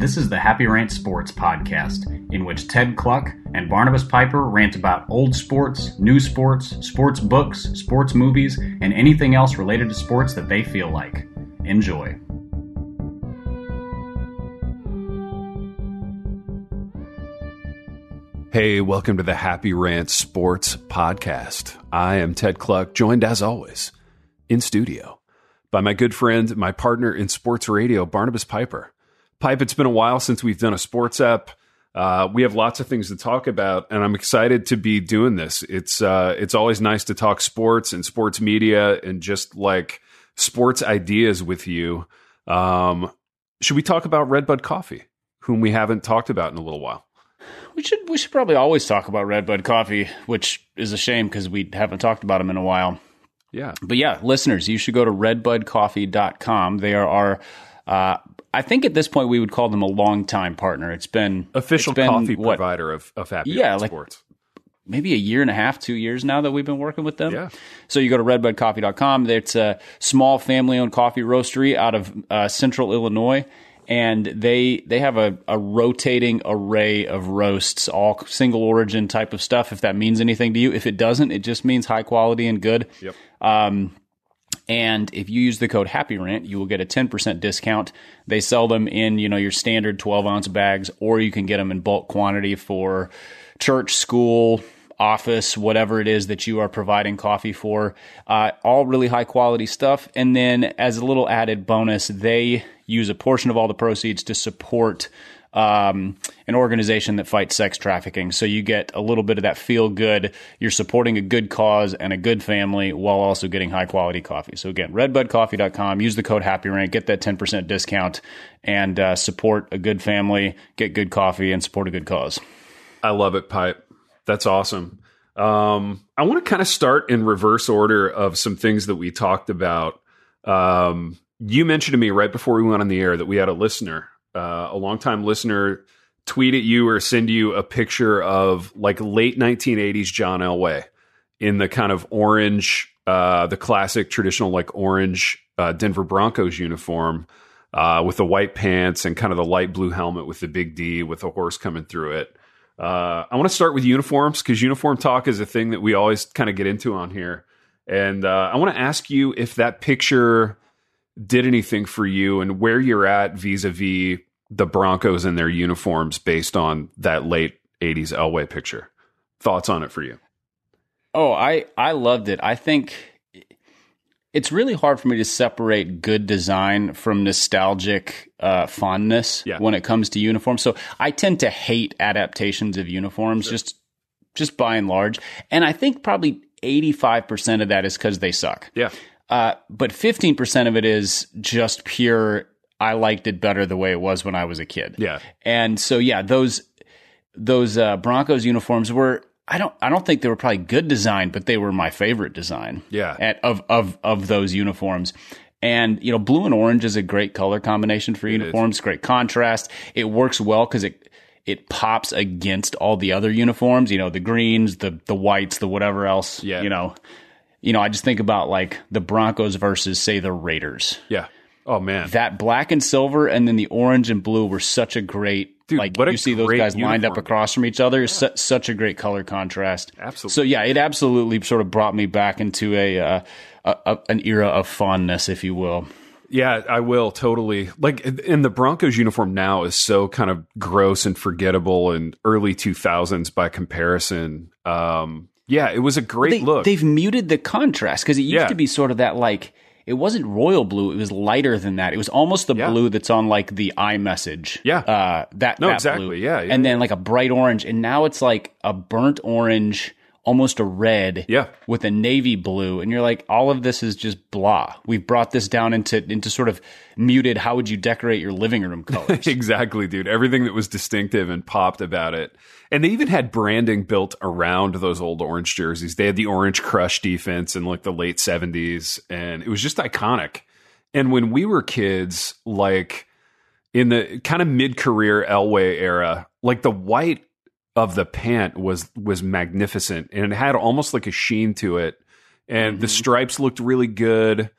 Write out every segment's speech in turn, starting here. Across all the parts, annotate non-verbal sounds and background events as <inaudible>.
This is the Happy Rant Sports podcast, in which Ted Kluck and Barnabas Piper rant about old sports, new sports, sports books, sports movies, and anything else related to sports that they feel like. Enjoy. Hey, welcome to the Happy Rant Sports Podcast. I am Ted Kluck, joined as always in studio by my good friend, my partner in sports radio, Barnabas Piper. Pipe, it's been a while since we've done a sports app. Uh, we have lots of things to talk about, and I'm excited to be doing this. It's uh, it's always nice to talk sports and sports media and just like sports ideas with you. Um, should we talk about Redbud Coffee, whom we haven't talked about in a little while? We should we should probably always talk about Redbud Coffee, which is a shame because we haven't talked about them in a while. Yeah. But yeah, listeners, you should go to redbudcoffee.com. They are our uh, I think at this point we would call them a longtime partner. It's been official it's been, coffee what, provider of, of Happy yeah, like, Sports. Maybe a year and a half, two years now that we've been working with them. Yeah. So you go to redbudcoffee.com. It's a small family owned coffee roastery out of uh, central Illinois and they they have a, a rotating array of roasts, all single origin type of stuff. If that means anything to you, if it doesn't, it just means high quality and good. Yep. Um, and if you use the code Happy Rant, you will get a ten percent discount. They sell them in you know your standard twelve ounce bags, or you can get them in bulk quantity for church, school, office, whatever it is that you are providing coffee for. Uh, all really high quality stuff. And then as a little added bonus, they use a portion of all the proceeds to support um, an organization that fights sex trafficking. So you get a little bit of that feel good. You're supporting a good cause and a good family while also getting high quality coffee. So again, redbudcoffee.com, use the code HappyRant. get that 10% discount and uh, support a good family, get good coffee and support a good cause. I love it, Pipe. That's awesome. Um, I want to kind of start in reverse order of some things that we talked about. Um, you mentioned to me right before we went on the air that we had a listener, uh, a longtime listener, tweet at you or send you a picture of like late 1980s John Elway in the kind of orange, uh, the classic traditional like orange uh, Denver Broncos uniform uh, with the white pants and kind of the light blue helmet with the big D with a horse coming through it. Uh, I want to start with uniforms because uniform talk is a thing that we always kind of get into on here. And uh, I want to ask you if that picture did anything for you and where you're at vis a vis the Broncos and their uniforms based on that late 80s Elway picture. Thoughts on it for you? Oh, I, I loved it. I think it's really hard for me to separate good design from nostalgic uh, fondness yeah. when it comes to uniforms. So I tend to hate adaptations of uniforms, sure. just just by and large. And I think probably eighty five percent of that is because they suck. Yeah. Uh, but fifteen percent of it is just pure. I liked it better the way it was when I was a kid. Yeah. And so yeah, those those uh, Broncos uniforms were I don't I don't think they were probably good design, but they were my favorite design. Yeah. At, of of of those uniforms. And you know, blue and orange is a great color combination for It uniforms. is. Great contrast. It works well because it it pops against all the other uniforms. You know, the greens, the the whites, the whatever else. Yeah. You know, you know. I just think about like the Broncos versus say the Raiders. Yeah. Oh man. That black and silver, and then the orange and blue were such a great. Dude, like you see those guys lined up across from each other, su- such a great color contrast. Absolutely. So yeah, it absolutely sort of brought me back into a, uh, a, a an era of fondness, if you will. Yeah, I will totally. Like, and the Broncos uniform now is so kind of gross and forgettable and early 2000s by comparison. Um, yeah, it was a great They, look. They've muted the contrast because it used Yeah. to be sort of that like it wasn't royal blue; it was lighter than that. It was almost the Yeah. blue that's on like the iMessage. Yeah. uh, that No, that exactly. blue. Yeah, yeah, and then like a bright orange, and now it's like a burnt orange, almost a red. Yeah. with a navy blue, and you're like, all of this is just blah. We've brought this down into into sort of muted. How would you decorate your living room <laughs> colors? exactly, dude. Everything that was distinctive and popped about it. And they even had branding built around those old orange jerseys. They had the orange crush defense in like the late 70s, and it was just iconic. And when we were kids, like in the kind of mid career Elway era, like the white of the pant was was magnificent and it had almost like a sheen to it. And the stripes looked really good.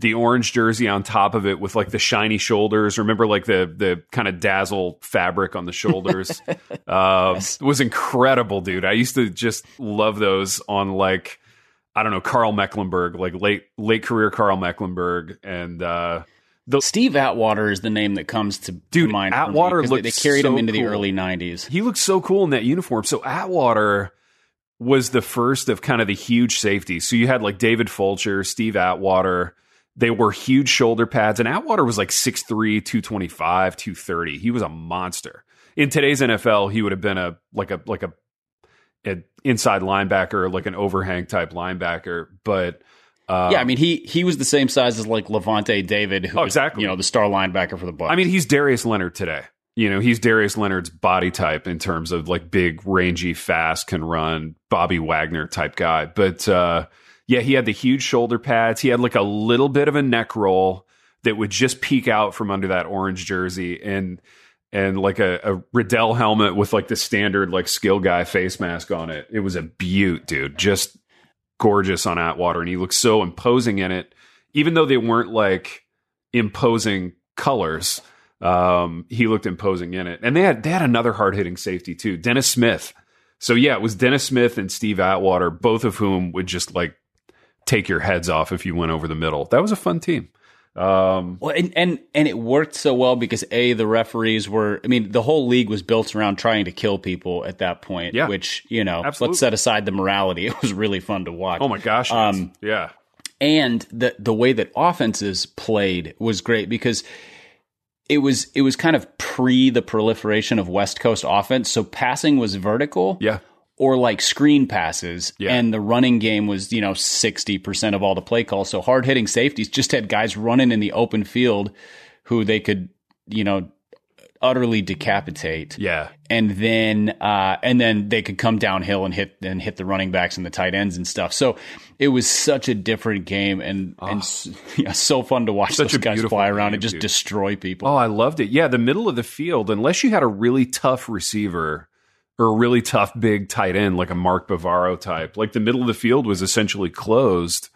the orange jersey on top of it with like the shiny shoulders. Remember like the the kind of dazzle fabric on the shoulders uh, <laughs> Yes. was incredible, dude. I used to just love those on like I don't know Karl Mecklenburg, like late late career Karl Mecklenburg, and uh, Steve Atwater is the name that comes to Dude, mind. Atwater me, 'cause they, looked they carried him so into the early '90s. he looked so cool in that uniform. So Atwater was the first of kind of the huge safeties. So you had like David Fulcher, Steve Atwater. They were huge shoulder pads, and Atwater was like 6'3, 225, 230. He was a monster. In today's NFL, he would have been a like a like a an inside linebacker, like an overhang type linebacker. But uh, yeah, I mean he he was the same size as like Lavonte David, who Oh, was, exactly. you know the star linebacker for the Bucks. I mean, he's Darius Leonard today. You know, he's Darius Leonard's body type in terms of like big, rangy, fast, can run, Bobby Wagner type guy. But uh, yeah, he had the huge shoulder pads. He had like a little bit of a neck roll that would just peek out from under that orange jersey and and like a, a Riddell helmet with like the standard like skill guy face mask on it. It was a beaut, dude. Just gorgeous on Atwater, and he looked so imposing in it, even though they weren't like imposing colors. Um, he looked imposing in it, and they had they had another hard hitting safety too, Dennis Smith. So yeah, it was Dennis Smith and Steve Atwater, both of whom would just like take your heads off if you went over the middle. That was a fun team. Um, Well, and, and and it worked so well because a the referees were. I mean, the whole league was built around trying to kill people at that point. Yeah. which you know, Absolutely. let's set aside the morality. <laughs> It was really fun to watch. oh my gosh, Um, yeah, and the the way that offenses played was great because it was it was kind of pre the proliferation of West Coast offense. So passing was vertical, yeah, or like screen passes, Yeah. and the running game was you know sixty percent of all the play calls. So hard hitting safeties just had guys running in the open field who they could you know utterly decapitate yeah. and then uh, and then they could come downhill and hit and hit the running backs and the tight ends and stuff. So it was such a different game and and <laughs> yeah, so fun to watch. Such those guys fly around game, and just dude. destroy people. Oh, I loved it. Yeah, the middle of the field, unless you had a really tough receiver or a really tough big tight end like a Mark Bavaro type, like the middle of the field was essentially closed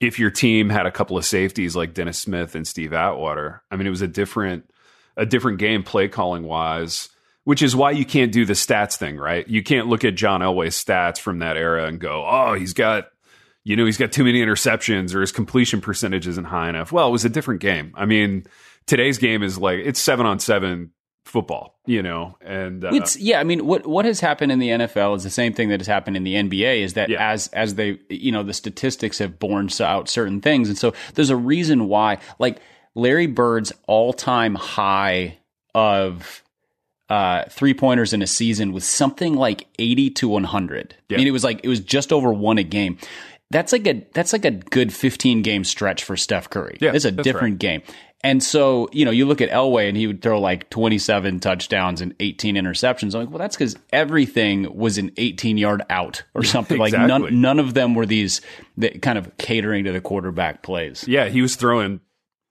if your team had a couple of safeties like Dennis Smith and Steve Atwater. I mean, it was a different a different game play calling wise, which is why you can't do the stats thing, right? You can't look at John Elway's stats from that era and go, "Oh, he's got you know, he's got too many interceptions or his completion percentage isn't high enough. Well, it was a different game. I mean, today's game is like it's seven on seven football, you know, and uh, It's yeah. I mean, what what has happened in the NFL is the same thing that has happened in the NBA. Is that Yeah. as as they you know the statistics have borne out certain things, and so there's a reason why. Like Larry Bird's all time high of uh, three pointers in a season was something like eighty to one hundred. Yeah. I mean, it was like it was just over one a game. That's like a that's like a good fifteen game stretch for Steph Curry. Yeah, it's a different game. And so, you know, you look at Elway and he would throw like 27 touchdowns and 18 interceptions. I'm like, well, that's because everything was an 18 yard out or something. Like none, none of them were these that kind of catering to the quarterback plays. yeah, he was throwing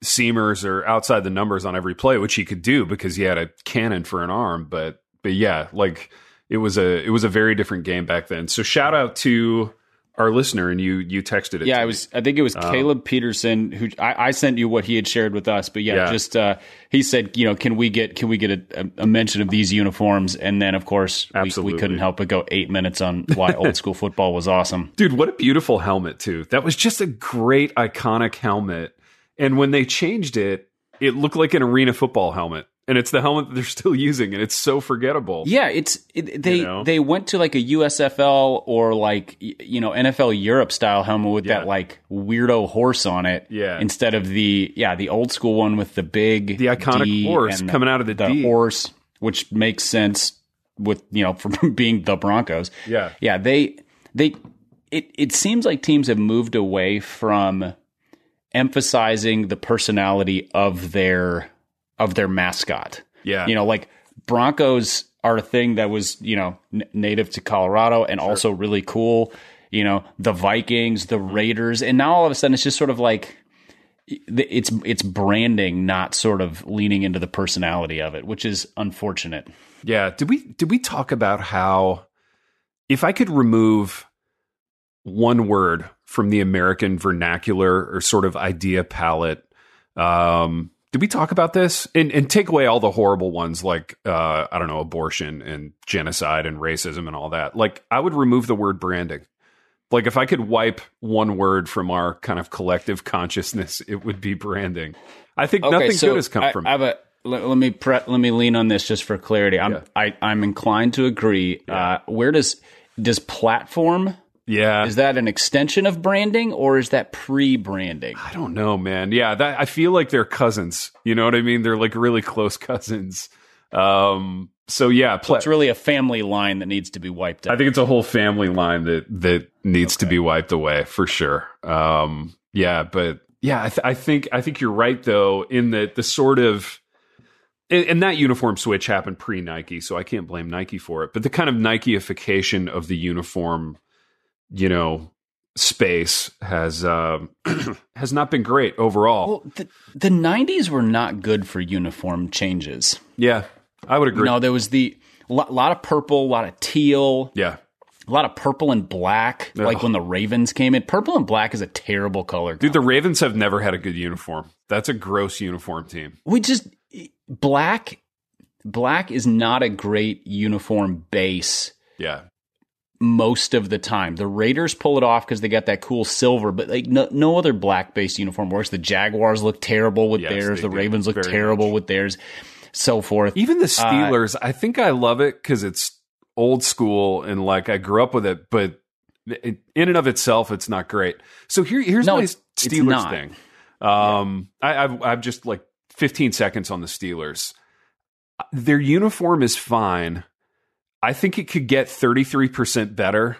seamers or outside the numbers on every play, which he could do because he had a cannon for an arm. But but yeah, like it was a it was a very different game back then. So shout out to our listener, and you you texted it. Yeah, I was. I think it was Caleb Peterson who I, I sent you what he had shared with us. But yeah, Yeah. just uh, he said, you know, can we get can we get a, a mention of these uniforms? And then of course we, we couldn't help but go eight minutes on why <laughs> old school football was awesome. Dude, what a beautiful helmet, too. That was just a great, iconic helmet. And when they changed it, it looked like an arena football helmet. And it's the helmet that they're <laughs> still using, and it's so forgettable. Yeah, it's it, they You know? they went to like a USFL or like you know NFL Europe style helmet with Yeah. that like weirdo horse on it. Yeah. instead of the yeah the old school one with the big The iconic D horse coming out of the D. horse, which makes sense with you know <laughs> from being the Broncos. Yeah. yeah they they it it seems like teams have moved away from emphasizing the personality of their of their mascot. Yeah. You know, like Broncos are a thing that was, you know, n- native to Colorado and also really cool. You know, the Vikings, the Raiders, and now all of a sudden it's just sort of like it's it's branding, not sort of leaning into the personality of it, which is unfortunate. Yeah. Did we did we talk about how if I could remove one word from the American vernacular or sort of idea palette. Um, did we talk about this? And, and take away all the horrible ones like uh, I don't know, abortion and genocide and racism and all that. Like I would remove the word branding. Like if I could wipe one word from our kind of collective consciousness, it would be branding. I think Okay, nothing so good has come I, from. I have a let, let me pre- let me lean on this just for clarity. I'm Yeah. I, I'm inclined to agree. Uh, where does does platform yeah, is that an extension of branding or is that pre-branding? I don't know, man. Yeah, that, I feel like they're cousins. You know what I mean? They're like really close <laughs> cousins. Um, so yeah, pla- It's really a family line that needs to be wiped out. I think it's a whole family line that that needs to be wiped away for sure. Um, yeah, but yeah, I, th- I think I think you're right though in that the sort of and, and that uniform switch happened pre Nike, so I can't blame Nike for it. But the kind of Nikeification of the uniform, you know, space has um <clears throat> has not been great overall. Well, the, the 90s were not good for uniform changes. yeah, I would agree. No, there was the lot, lot of purple, a lot of teal, Yeah, a lot of purple and black. Like when the Ravens came in, purple and black is a terrible color. dude, the Ravens have never had a good uniform. That's a gross uniform team. we just black black is not a great uniform base Yeah, most of the time. The Raiders pull it off because they got that cool silver, but like no, no other black based uniform works. The Jaguars look terrible with Yes, theirs. The. Ravens look terrible with theirs. So forth. Even the Steelers, I think I love it because it's old school and like I grew up with it, but it, in and of itself, it's not great. So here, here's No, my it's- Steelers thing. Um, I, I've, I've just like 15 seconds on the Steelers. Their uniform is fine. I think it could get 33% better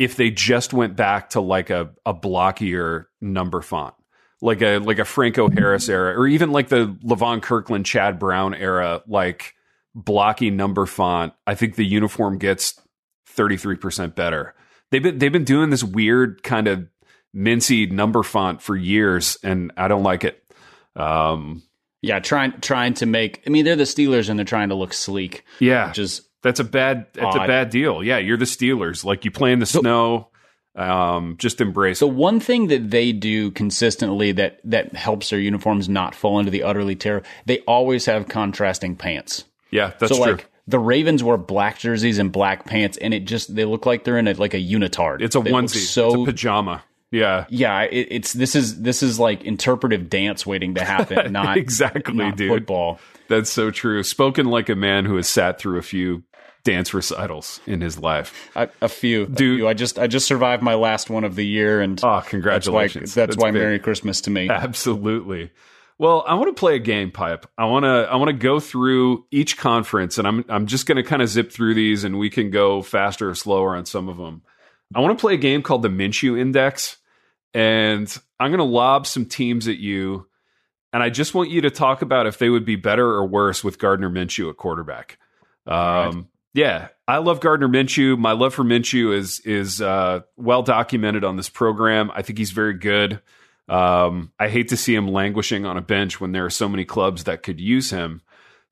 if they just went back to like a, a blockier number font. Like a like a Franco Harris era, or even like the Levon Kirkland, Chad Brown era, like blocky number font. I think the uniform gets 33% better. They've been they've been doing this weird kind of mincy number font for years, and I don't like it. Um, Yeah, trying trying to make. I mean, they're the Steelers and they're trying to look sleek, yeah, which is that's a bad that's a bad deal. Yeah, you're the Steelers. Like you play in the snow. Um, just embrace. So it. one thing that they do consistently that that helps their uniforms not fall into the utterly terrible. They always have contrasting pants. Yeah, that's true. so true. like the Ravens wear black jerseys and black pants, and it just they look like they're in a like a unitard. it's a They onesie. So it's a pajama. Yeah, yeah, it, it's this is this is like interpretive dance waiting to happen, <laughs> not exactly, not dude. football. That's so true. Spoken like a man who has sat through a few dance recitals in his life. A, a few, a Dude. few. I just I just survived my last one of the year, and Oh, that's why congratulations. that's, why. Merry Christmas to me. Absolutely. Well, I want to play a game, pipe. I want to I want to go through each conference, and I'm I'm just going to kind of zip through these, and we can go faster or slower on some of them. I want to play a game called the Minshew Index, and I'm going to lob some teams at you, and I just want you to talk about if they would be better or worse with Gardner Minshew at quarterback. Um. Yeah, I love Gardner Minshew. My love for Minshew is is uh, well documented on this program. I think he's very good. Um, I hate to see him languishing on a bench when there are so many clubs that could use him.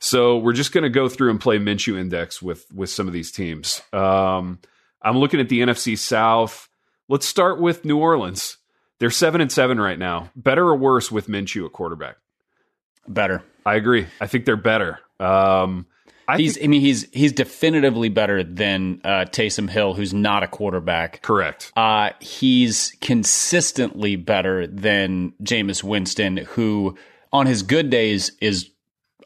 So we're just going to go through and play Minshew Index with with some of these teams. Um, I'm looking at the NFC South. Let's start with New Orleans. They're seven and seven right now. Better or worse with Minshew at quarterback? Better. I agree. I think they're better. Um, I He's. think, I mean, he's he's definitively better than uh, Taysom Hill, who's not a quarterback. correct. Uh, he's consistently better than Jameis Winston, who on his good days is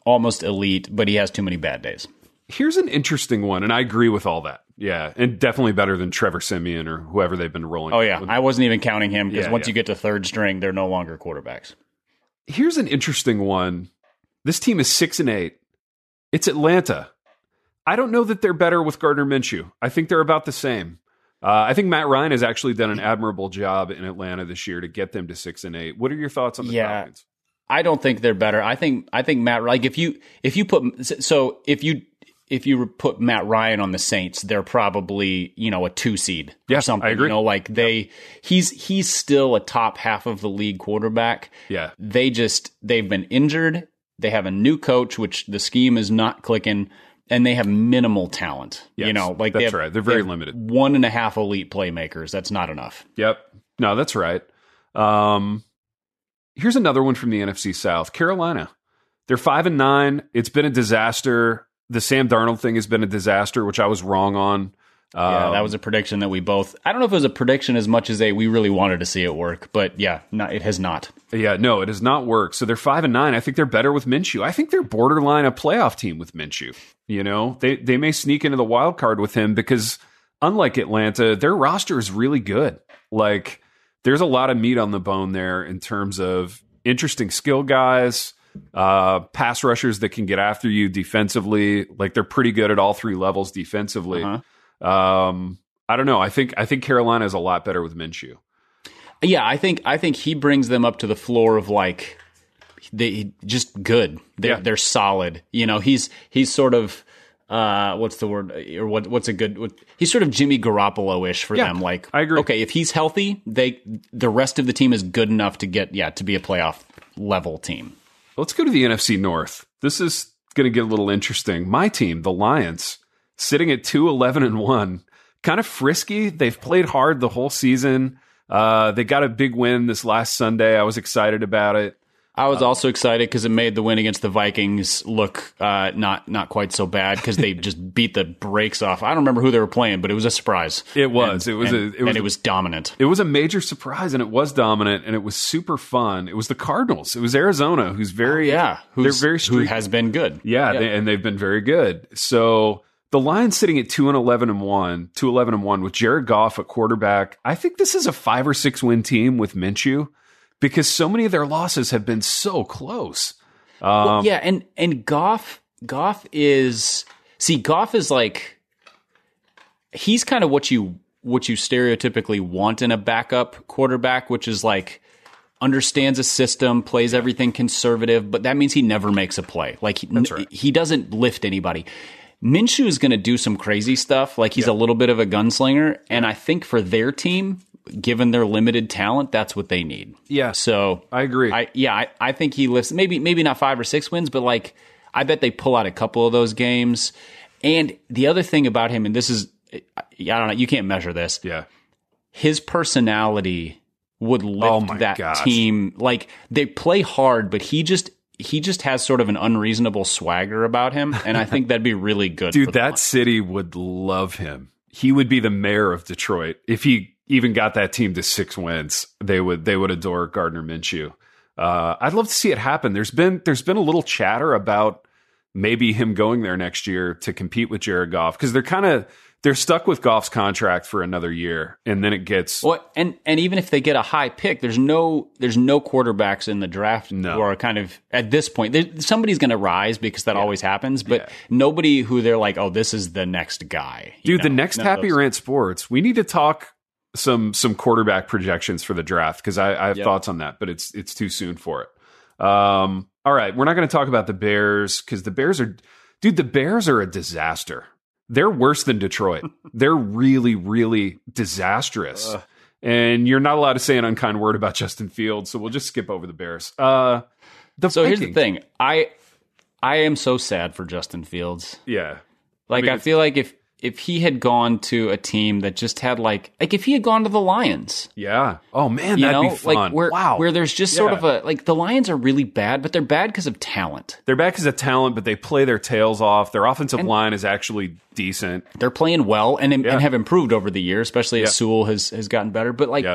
almost elite, but he has too many bad days. Here's an interesting one, and I agree with all that. Yeah, and definitely better than Trevor Siemian or whoever they've been rolling. Oh yeah, with. I wasn't even counting him because Yeah, once yeah. you get to third string, they're no longer quarterbacks. Here's an interesting one. This team is six and eight. It's Atlanta. I don't know that they're better with Gardner Minshew. I think they're about the same. Uh, I think Matt Ryan has actually done an admirable job in Atlanta this year to get them to six and eight. What are your thoughts on the Yeah. Falcons? I don't think they're better. I think I think Matt like if you if you put so if you if you put Matt Ryan on the Saints, they're probably you know a two seed Yeah, or something. I agree. You know, like they he's he's still a top half of the league quarterback. Yeah, They just they've been injured. They have a new coach, which the scheme is not clicking, and they have minimal talent. you know, like they that's have, right. They're very have limited. One and a half elite playmakers. That's not enough. Yep. No, that's right. Um, here's another one from the NFC South. Carolina. They're five and nine. It's been a disaster. The Sam Darnold thing has been a disaster, which I was wrong on. Yeah, Um, that was a prediction that we both. I don't know if it was a prediction as much as a we really wanted to see it work, but yeah, no, it has not. Yeah, no, it has not worked. So they're five and nine. I think they're better with Minshew. I think they're borderline a playoff team with Minshew. You know, they they may sneak into the wild card with him because unlike Atlanta, their roster is really good. Like there's a lot of meat on the bone there in terms of interesting skill guys, uh, pass rushers that can get after you defensively. Like they're pretty good at all three levels defensively. Uh-huh. Um, I don't know. I think I think Carolina is a lot better with Minshew. Yeah, I think I think he brings them up to the floor of like they just good. They're Yeah. they're solid. You know, he's he's sort of uh what's the word or what what's a good what, he's sort of Jimmy Garoppolo ish for Yeah, them. Like I agree. Okay, if he's healthy, they the rest of the team is good enough to get yeah to be a playoff level team. Let's go to the NFC North. This is going to get a little interesting. My team, the Lions, sitting at 2 11 and 1, kind of frisky. They've played hard the whole season. Uh, they got a big win this last Sunday. I was excited about it. I was also excited because it made the win against the Vikings look uh, not not quite so bad because they just beat the brakes off. I don't remember who they were playing, but it was a surprise. It was. it was and, a it was, and it was dominant. it was a major surprise and it was dominant and it was super fun. It was the Cardinals. It was Arizona who's very Yeah, who's, they're very who streaky. has been good. Yeah, They, and they've been very good. So the Lions sitting at two and eleven and one, two eleven and one with Jared Goff at quarterback. I think this is a five or six win team with Minshew because so many of their losses have been so close. Um, Well, yeah, and and Goff Goff is see Goff is like he's kind of what you what you stereotypically want in a backup quarterback, which is like understands a system, plays everything conservative, but that means he never makes a play. Like he, right. he doesn't lift anybody. Minshew is going to do some crazy stuff. Like he's a little bit of a gunslinger, and I think for their team, given their limited talent, that's what they need. Yeah. So I agree. I yeah, I, I think he lifts maybe maybe not five or six wins, but like I bet they pull out a couple of those games. And the other thing about him, and this is I don't know, you can't measure this. yeah. His personality would oh lift Oh that gosh. team. Like they play hard, but he just he just has sort of an unreasonable swagger about him, and I think that'd be really good. Dude, that city would love him. He would be the mayor of Detroit if he even got that team to six wins. They would they would adore Gardner Minshew. Uh, I'd love to see it happen. There's been there's been a little chatter about maybe him going there next year to compete with Jared Goff because they're kind of they're stuck with Goff's contract for another year, and then it gets Well, and and even if they get a high pick, there's no there's no quarterbers in the draft No. who are kind of at this point. There, somebody's going to rise because that always happens, but nobody who they're like, oh, this is the next guy. Dude, the next None Happy. Rant Sports, we need to talk some some quarterback projections for the draft because I, I have Yep. thoughts on that, but it's it's too soon for it. Um, all right, we're not going to talk about the Bears because the Bears are, dude, the Bears are a disaster. They're worse than Detroit. <laughs> They're really, really disastrous. And you're not allowed to say an unkind word about Justin Fields, so we'll just skip over the Bears. Uh, the So here's the thing, I I am so sad for Justin Fields. yeah, Like mean, I, feel like if if he had gone to a team that just had like like if he had gone to the Lions, yeah. Oh man, you that'd know, be fun. like where wow, where there's just sort of a like the Lions are really bad, but they're bad because of talent. They're back as a talent, but they play their tails off. Their offensive line is actually decent. they're playing well and, Yeah. and have improved over the years, especially as Yep. Sewell has has gotten better. But like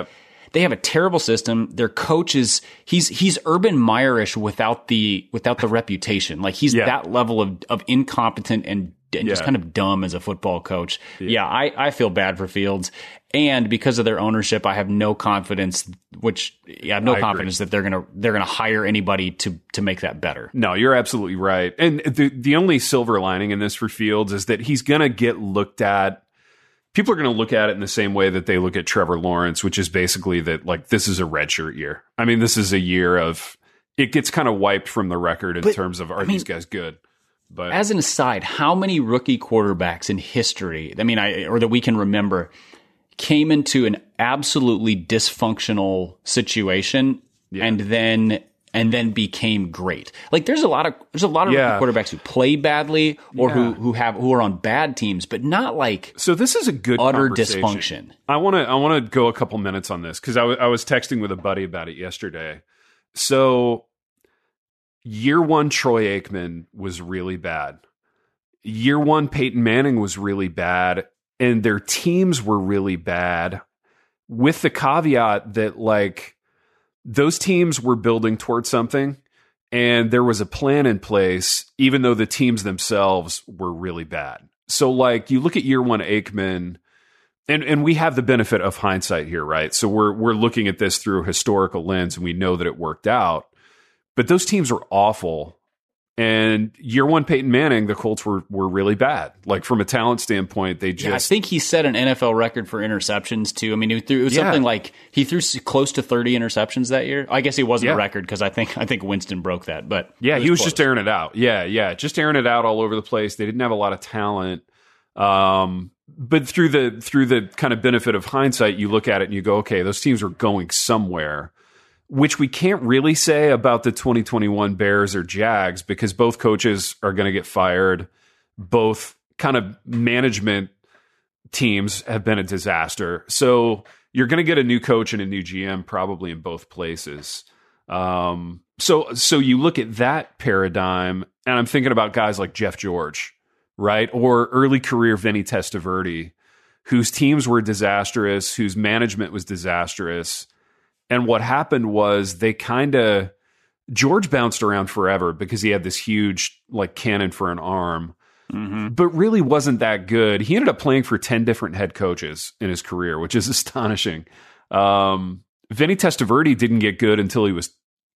they have a terrible system. Their coach is he's he's Urban Meyerish without the without the reputation. Like he's Yeah. that level of of incompetent and, and just kind of dumb as a football coach. Yeah, I, I feel bad for Fields. And because of their ownership, I have no confidence which yeah, I have no I agree. confidence that they're gonna they're gonna hire anybody to to make that better. No, you're absolutely right. And the the only silver lining in this for Fields is that he's going to get looked at. People are going to look at it in the same way that they look at Trevor Lawrence, which is basically that like this is a redshirt year. I mean, this is a year of it gets kind of wiped from the record in terms of are these guys good? But As an aside, how many rookie quarterbacks in history, I mean, I, or that we can remember, came into an absolutely dysfunctional situation and then and then became great. Like there's a lot of there's a lot of Yeah. quarterbacks who play badly or who Yeah. who have who are on bad teams, but not like So this is a good utter dysfunction. I want to I want to go a couple minutes on this because I I was texting with a buddy about it yesterday. So year one Troy Aikman was really bad. Year one Peyton Manning was really bad, and their teams were really bad. With the caveat that like those teams were building towards something, and there was a plan in place, even though the teams themselves were really bad. So like you look at year one Aikman and and we have the benefit of hindsight here, right? So we're we're looking at this through a historical lens, and we know that it worked out. But those teams were awful. And year one Peyton Manning, the Colts were were really bad. Like from a talent standpoint, they Yeah, I think he set an NFL record for interceptions too. I mean, he threw, it was Yeah. something like he threw close to 30 interceptions that year. I guess he wasn't Yeah. a record because I think I think Winston broke that. But yeah, it he was close. just airing it out. Yeah, yeah, just airing it out all over the place. They didn't have a lot of talent. Um, but through the through the kind of benefit of hindsight, you look at it and you go, okay, those teams are going somewhere. Which we can't really say about the 2021 Bears or Jags because both coaches are going to get fired. Both kind of management teams have been a disaster. So you're going to get a new coach and a new GM probably in both places. Um, so so you look at that paradigm, and I'm thinking about guys like Jeff George, right, or early career Vinny Testaverde, whose teams were disastrous, whose management was disastrous, and what happened was they kind of George bounced around forever because he had this huge like cannon for an arm but really wasn't that good. He ended up playing for 10 different head coaches in his career, which is <laughs> astonishing. Um, Vinny Testaverde didn't get good until he was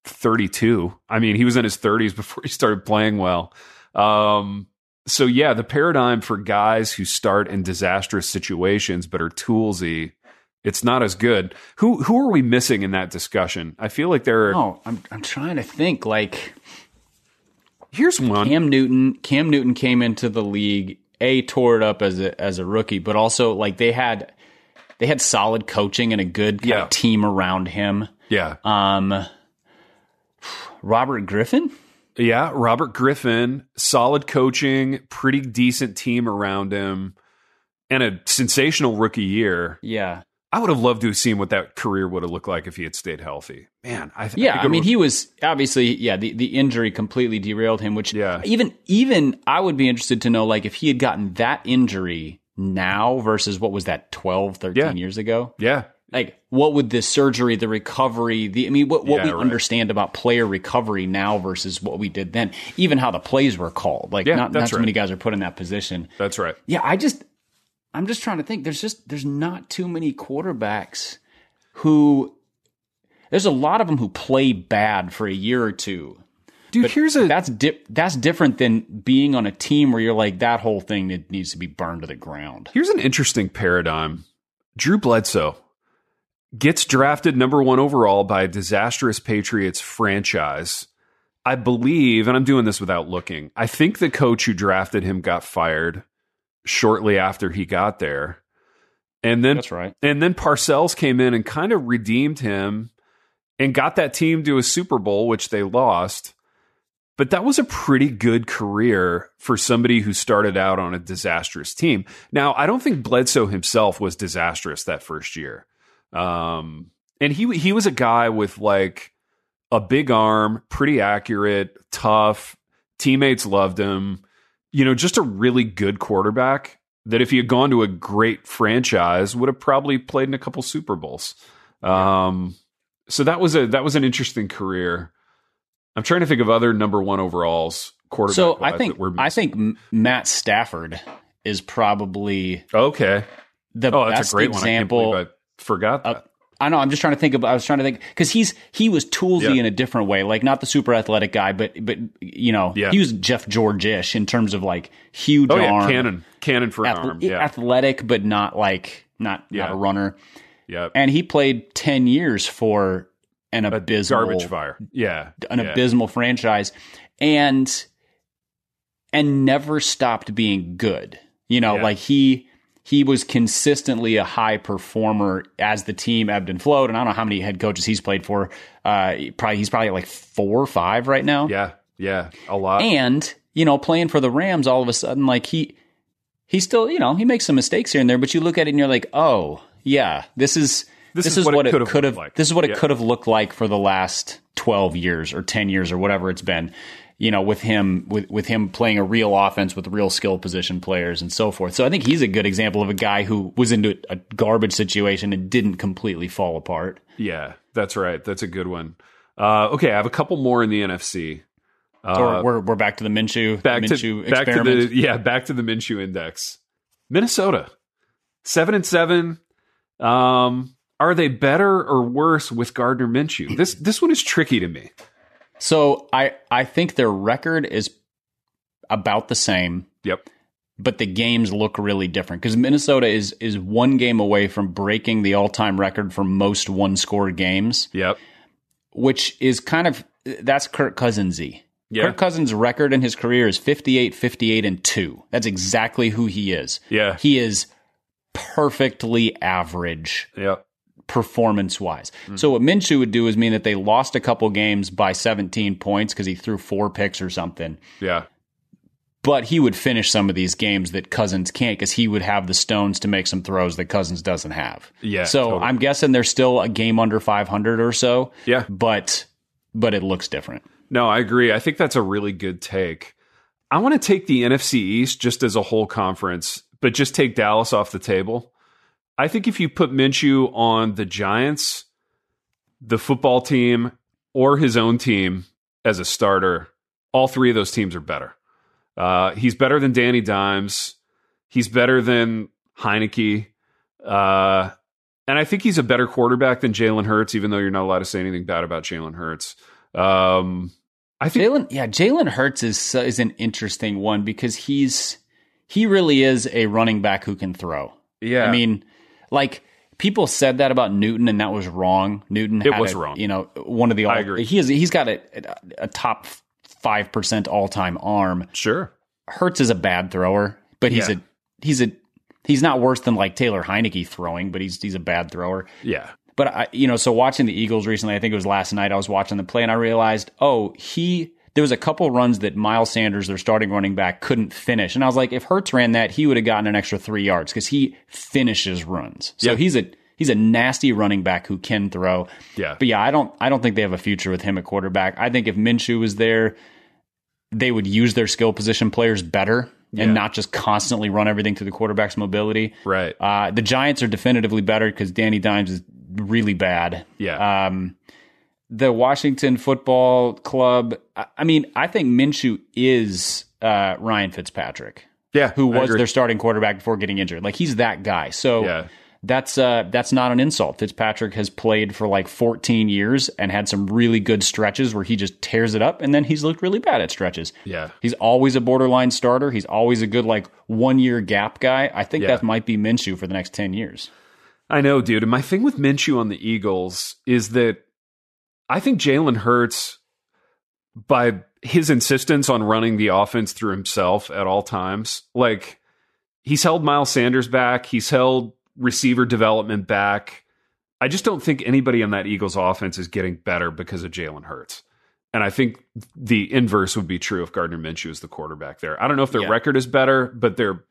32. I mean, he was in his 30s before <laughs> he started playing well. Um, so, yeah, the paradigm for guys who start in disastrous situations but are toolsy, it's not as good. Who who are we missing in that discussion? I feel like there are. Oh, I'm I'm trying to think. Like Here's one. Cam Newton. Cam Newton came into the league. A tore it up as a as a rookie, but also like they had they had solid coaching and a good Yeah. team around him. yeah. Um, Robert Griffin. Yeah, Robert Griffin, solid coaching, pretty decent team around him, and a sensational rookie year. Yeah, I would have loved to have seen what that career would have looked like if he had stayed healthy. Man, I, th- yeah. think I mean, would- he was obviously yeah. The the injury completely derailed him. Which Yeah. even even I would be interested to know like if he had gotten that injury now versus what was that 12, 13 Yeah. years ago. yeah, like what would the surgery the recovery the i mean what, what Yeah, we right. understand about player recovery now versus what we did then even how the plays were called like not, not that's so right. many guys are put in that position that's right. yeah i just i'm just trying to think there's just there's not too many quarterbacks who there's a lot of them who play bad for a year or two Dude, here's a that's di- that's different than being on a team where you're like that whole thing that needs to be burned to the ground here's an interesting paradigm. Drew Bledsoe gets drafted number one overall by a disastrous Patriots franchise. I believe, and I'm doing this without looking, I think the coach who drafted him got fired shortly after he got there. And then that's right and then Parcells came in and kind of redeemed him and got that team to a Super Bowl, which they lost. But that was a pretty good career for somebody who started out on a disastrous team. Now, I don't think Bledsoe himself was disastrous that first year. Um, and he he was a guy with like a big arm, pretty accurate, tough. Teammates loved him. You know, just a really good quarterback that if he had gone to a great franchise would have probably played in a couple Super Bowls. Um, so that was a that was an interesting career. I'm trying to think of other number one overalls quarterback. So I think that were I think Matt Stafford is probably okay. the Oh, that's best a great one. I example. I forgot that. I know. I'm just trying to think about. I was trying to think because he's he was toolsy Yeah. in a different way, like not the super athletic guy, but but you know Yeah. he was Jeff George-ish in terms of like huge oh yeah, arm, cannon, cannon for ath- arm. Yeah, athletic, but not like not Yeah. not a runner. yeah. And he played ten years for an abysmal Garbage fire. Yeah, an abysmal franchise and and never stopped being good. You know, like he he was consistently a high performer as the team ebbed and flowed. And I don't know how many head coaches he's played for. Uh, probably he's probably like four or five right now. Yeah, yeah, a lot. And you know, playing for the Rams, all of a sudden, like he he still, you know, he makes some mistakes here and there, but you look at it and you're like, oh yeah, this is this, this is, is, what, it could have this is what yeah. it could have looked like for the last 12 years or 10 years or whatever it's been you know with him with with him playing a real offense with real skill position players and so forth so i think he's a good example of a guy who was into a garbage situation and didn't completely fall apart yeah that's right that's a good one uh, okay i have a couple more in the nfc uh, so we're, we're back to the Minshew back Minshew to back to the <laughs> yeah back to the Minshew index. Minnesota seven and seven. Um, are they better or worse with Gardner Minshew? This this one is tricky to me. So I I think their record is about the same. Yep. But the games look really different because Minnesota is is one game away from breaking the all time record for most one score games. Yep. Which is kind of that's Kirk Cousinsy. Yeah. Kirk Cousins' record in his career is 58, 58, and 2. That's exactly who he is. Yeah. He is perfectly average. Yep performance wise. Mm-hmm. So what Minshew would do is mean that they lost a couple games by 17 points because he threw four picks or something. Yeah. But he would finish some of these games that Cousins can't because he would have the stones to make some throws that Cousins doesn't have. Yeah. So totally. I'm guessing they're still a game under 500 or so. Yeah. But but it looks different. No, I agree. I think that's a really good take. I want to take the NFC East just as a whole conference, but just take Dallas off the table. I think if you put Minshew on the Giants, the football team, or his own team as a starter, all three of those teams are better. Uh, he's better than Danny Dimes. He's better than Heinicke. Uh, and I think he's a better quarterback than Jalen Hurts, even though you're not allowed to say anything bad about Jalen Hurts. Um, I think Jalen, yeah, Jalen Hurts is is an interesting one because he's he really is a running back who can throw. Yeah, I mean, like people said that about Newton, and that was wrong. Newton, it was a, wrong. You know, one of the all, I agree. He has he's got a, a top five percent all time arm. Sure, Hurts is a bad thrower, but he's yeah. a he's a he's not worse than like Taylor Heinicke throwing, but he's he's a bad thrower. Yeah. But I, you know, so watching the Eagles recently, I think it was last night, I was watching the play and I realized, oh, he there was a couple runs that Miles Sanders, their starting running back, couldn't finish. And I was like, if Hurts ran that, he would have gotten an extra three yards because he finishes runs. So yeah. he's a he's a nasty running back who can throw. Yeah. But yeah, I don't I don't think they have a future with him at quarterback. I think if Minshew was there, they would use their skill position players better and not just constantly run everything through the quarterback's mobility. Right. Uh, the Giants are definitively better because Danny Dimes is really bad. Yeah. Um, the Washington Football Club. I mean, I think Minshew is uh, Ryan Fitzpatrick. Yeah, who was their starting quarterback before getting injured. Like he's that guy. So yeah. that's uh, that's not an insult. Fitzpatrick has played for like 14 years and had some really good stretches where he just tears it up, and then he's looked really bad at stretches. Yeah, he's always a borderline starter. He's always a good like one year gap guy. I think yeah. that might be Minshew for the next 10 years. I know, dude. And my thing with Minshew on the Eagles is that I think Jalen Hurts, by his insistence on running the offense through himself at all times, like he's held Miles Sanders back, he's held receiver development back. I just don't think anybody on that Eagles offense is getting better because of Jalen Hurts. And I think the inverse would be true if Gardner Minshew is the quarterback there. I don't know if their yeah. record is better, but their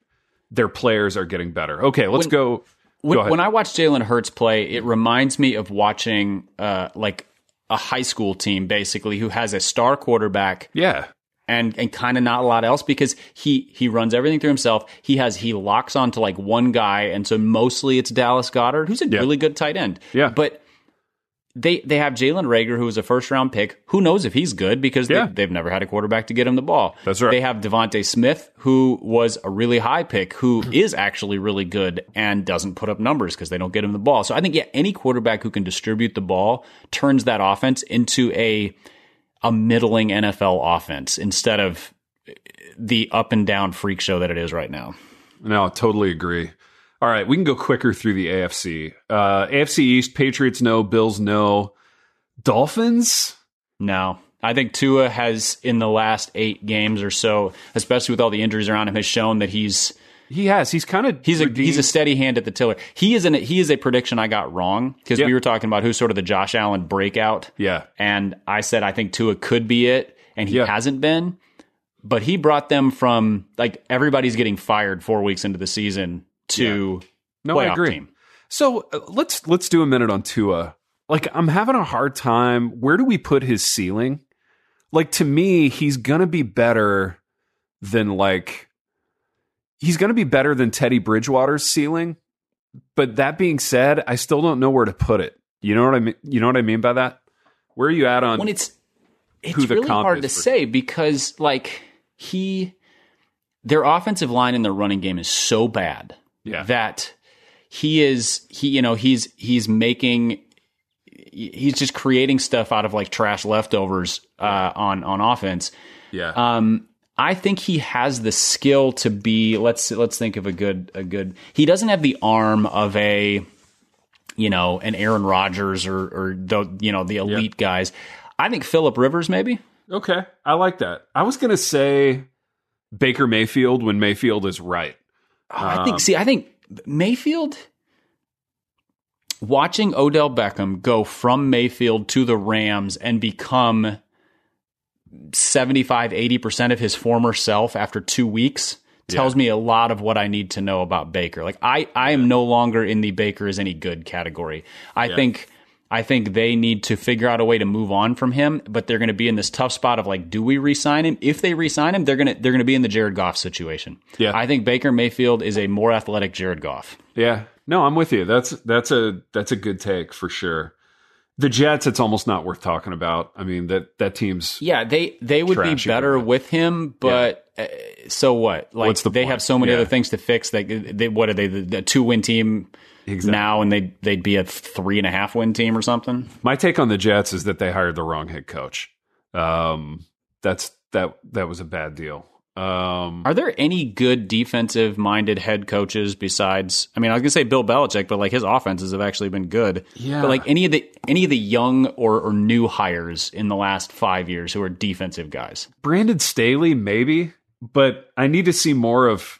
their players are getting better. Okay, let's when, go. When, go when I watch Jalen Hurts play, it reminds me of watching uh, like a high school team basically who has a star quarterback. Yeah. And and kind of not a lot else because he he runs everything through himself. He has he locks onto like one guy, and so mostly it's Dallas Goedert, who's a yeah. really good tight end. Yeah. But they they have Jalen Reagor, who was a first round pick. Who knows if he's good because yeah. they, have never had a quarterback to get him the ball. That's right. They have DeVonta Smith, who was a really high pick, who <clears throat> is actually really good and doesn't put up numbers because they don't get him the ball. So I think yeah, any quarterback who can distribute the ball turns that offense into a a middling NFL offense instead of the up and down freak show that it is right now. No, I totally agree. All right, we can go quicker through the AFC. Uh, AFC East, Patriots no, Bills no, Dolphins no. I think Tua has in the last eight games or so, especially with all the injuries around him, has shown that he's He has. He's kind of He's a he's a steady hand at the tiller. He is an he is a prediction I got wrong because Yeah. we were talking about who's sort of the Josh Allen breakout. yeah. and I said I think Tua could be it, and he Yeah. hasn't been. But he brought them from like everybody's getting fired four weeks into the season to No, I agree. team. So uh, let's let's do a minute on Tua. Like I'm having a hard time. Where do we put his ceiling? Like to me, he's gonna be better than like he's gonna be better than Teddy Bridgewater's ceiling. But that being said, I still don't know where to put it. You know what I mean? You know what I mean by that? Where are you at on? When it's it's really hard to say because like he their offensive line in their running game is so bad Yeah. that he is he you know he's he's making he's just creating stuff out of like trash leftovers uh, on on offense. yeah, Um, I think he has the skill to be. Let's let's think of a good a good. He doesn't have the arm of a, you know, an Aaron Rodgers or or the you know the elite guys. I think Philip Rivers maybe. okay, I like that. I was gonna say Baker Mayfield when Mayfield is right. I think. Um, see, I think Mayfield. Watching Odell Beckham go from Mayfield to the Rams and become 75, 80% of his former self after two weeks tells me a lot of what I need to know about Baker. Like I, I am no longer in the Baker is any good category. I think I think they need to figure out a way to move on from him, but they're going to be in this tough spot of like, do we re-sign him? If they re-sign him, they're gonna they're gonna be in the Jared Goff situation. Yeah. I think Baker Mayfield is a more athletic Jared Goff. Yeah. No, I'm with you. That's that's a that's a good take for sure. The Jets, it's almost not worth talking about. I mean that that team's Yeah, they they would be better with him, but uh, so what? Like What's the they point? have so many Yeah. other things to fix. Like they, what are they? The, the two win team Exactly. now, and they they'd be a three and a half win team or something. my take on the Jets is that they hired the wrong head coach. Um, that's that that was a bad deal. Um, Are there any good defensive minded head coaches besides? I mean, I was gonna say Bill Belichick, but like his offenses have actually been good. Yeah. But like any of the any of the young or, or new hires in the last five years who are defensive guys, Brandon Staley, maybe, but I need to see more of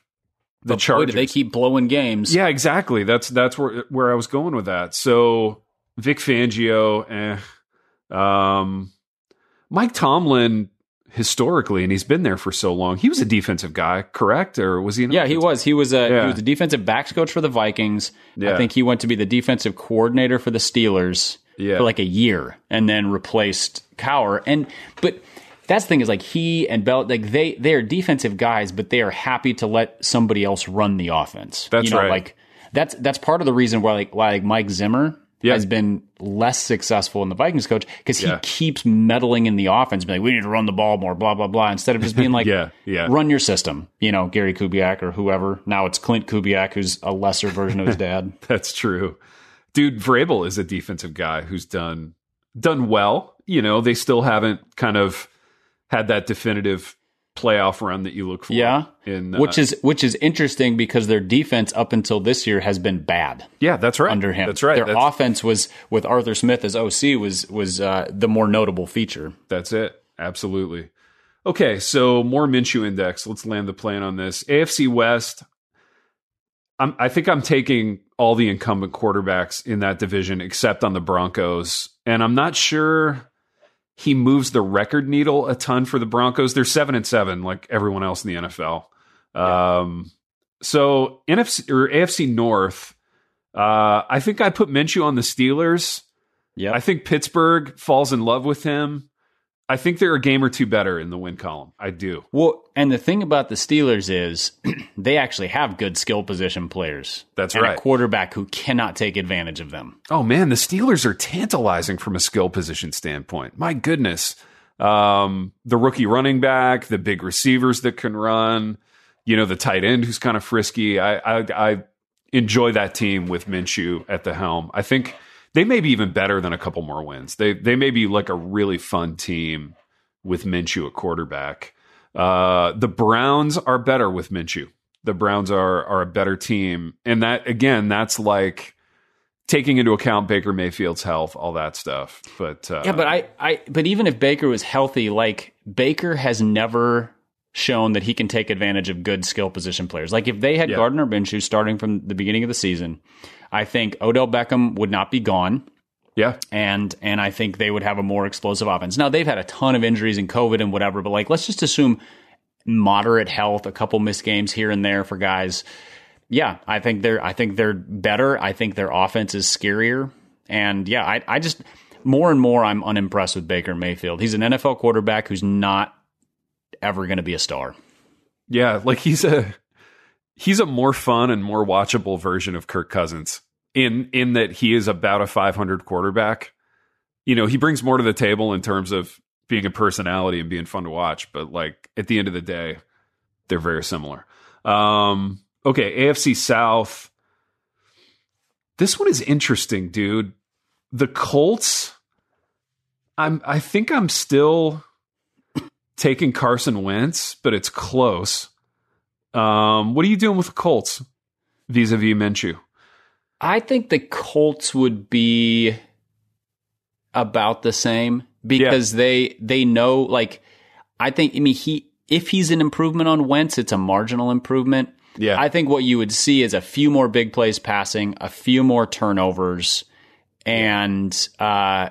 the But boy, Chargers. do they keep blowing games? Yeah, exactly. That's that's where where I was going with that. So Vic Fangio, eh. Um, Mike Tomlin, historically, and he's been there for so long. He was a defensive guy, correct? Or was he? Yeah, he was. He was a Yeah. he was the defensive backs coach for the Vikings. Yeah. I think he went to be the defensive coordinator for the Steelers Yeah. for like a year, and then replaced Cowher. And but that's the thing is like he and Bell like they they are defensive guys, but they are happy to let somebody else run the offense. That's you know, right. Like that's that's part of the reason why like why like Mike Zimmer. Yeah. Has been less successful in the Vikings coach because he Yeah. keeps meddling in the offense, being like, we need to run the ball more, blah, blah, blah, instead of just being <laughs> like, Yeah, yeah. run your system. You know, Gary Kubiak or whoever. Now it's Klint Kubiak, who's a lesser version of his dad. <laughs> That's true. Dude, Vrabel is a defensive guy who's done done well. You know, they still haven't kind of had that definitive playoff run that you look for. Yeah, In uh, which is which is interesting because their defense up until this year has been bad yeah, that's right. under him. That's right. Their That's, offense was with Arthur Smith as OC was was uh, the more notable feature. that's it. Absolutely. Okay, so more Minshew index. Let's land the plane on this. AFC West. I'm, I think I'm taking all the incumbent quarterbacks in that division except on the Broncos, and I'm not sure he moves the record needle a ton for the Broncos. They're seven and seven, like everyone else in the NFL. Um, so NFC or AFC North, uh, I think I put Minshew on the Steelers. Yeah, I think Pittsburgh falls in love with him. I think they're a game or two better in the win column. I do. Well, and the thing about the Steelers is <clears throat> they actually have good skill position players. That's and right. A quarterback who cannot take advantage of them. Oh man, the Steelers are tantalizing from a skill position standpoint. My goodness. Um, the rookie running back, the big receivers that can run, you know, the tight end who's kind of frisky. I, I, I enjoy that team with Minshew at the helm. I think they may be even better than a couple more wins. They, they may be like a really fun team with Minshew at quarterback. Uh, the Browns are better with Minshew. The Browns are are a better team, and that again, that's like taking into account Baker Mayfield's health, all that stuff. But uh, Yeah, but I, I, but even if Baker was healthy, like Baker has never shown that he can take advantage of good skill position players. Like if they had Yeah. Gardner Minshew starting from the beginning of the season, I think Odell Beckham would not be gone Yeah. and and I think they would have a more explosive offense. Now they've had a ton of injuries and COVID and whatever, but like let's just assume moderate health, a couple missed games here and there for guys. Yeah, I think they're I think they're better. I think their offense is scarier. And yeah, I I just more and more I'm unimpressed with Baker Mayfield. He's an NFL quarterback who's not ever going to be a star. Yeah, like he's a he's a more fun and more watchable version of Kirk Cousins in in that he is about a 500 quarterback. You know, he brings more to the table in terms of being a personality and being fun to watch, but like at the end of the day, they're very similar. Um okay, AFC South. This one is interesting, dude. The Colts I'm I think I'm still taking Carson Wentz, but it's close. Um, what are you doing with the Colts vis-a-vis Minshew? I think the Colts would be about the same because they they know like I think I mean he if he's an improvement on Wentz, it's a marginal improvement. Yeah. I think what you would see is a few more big plays passing, a few more turnovers, and uh,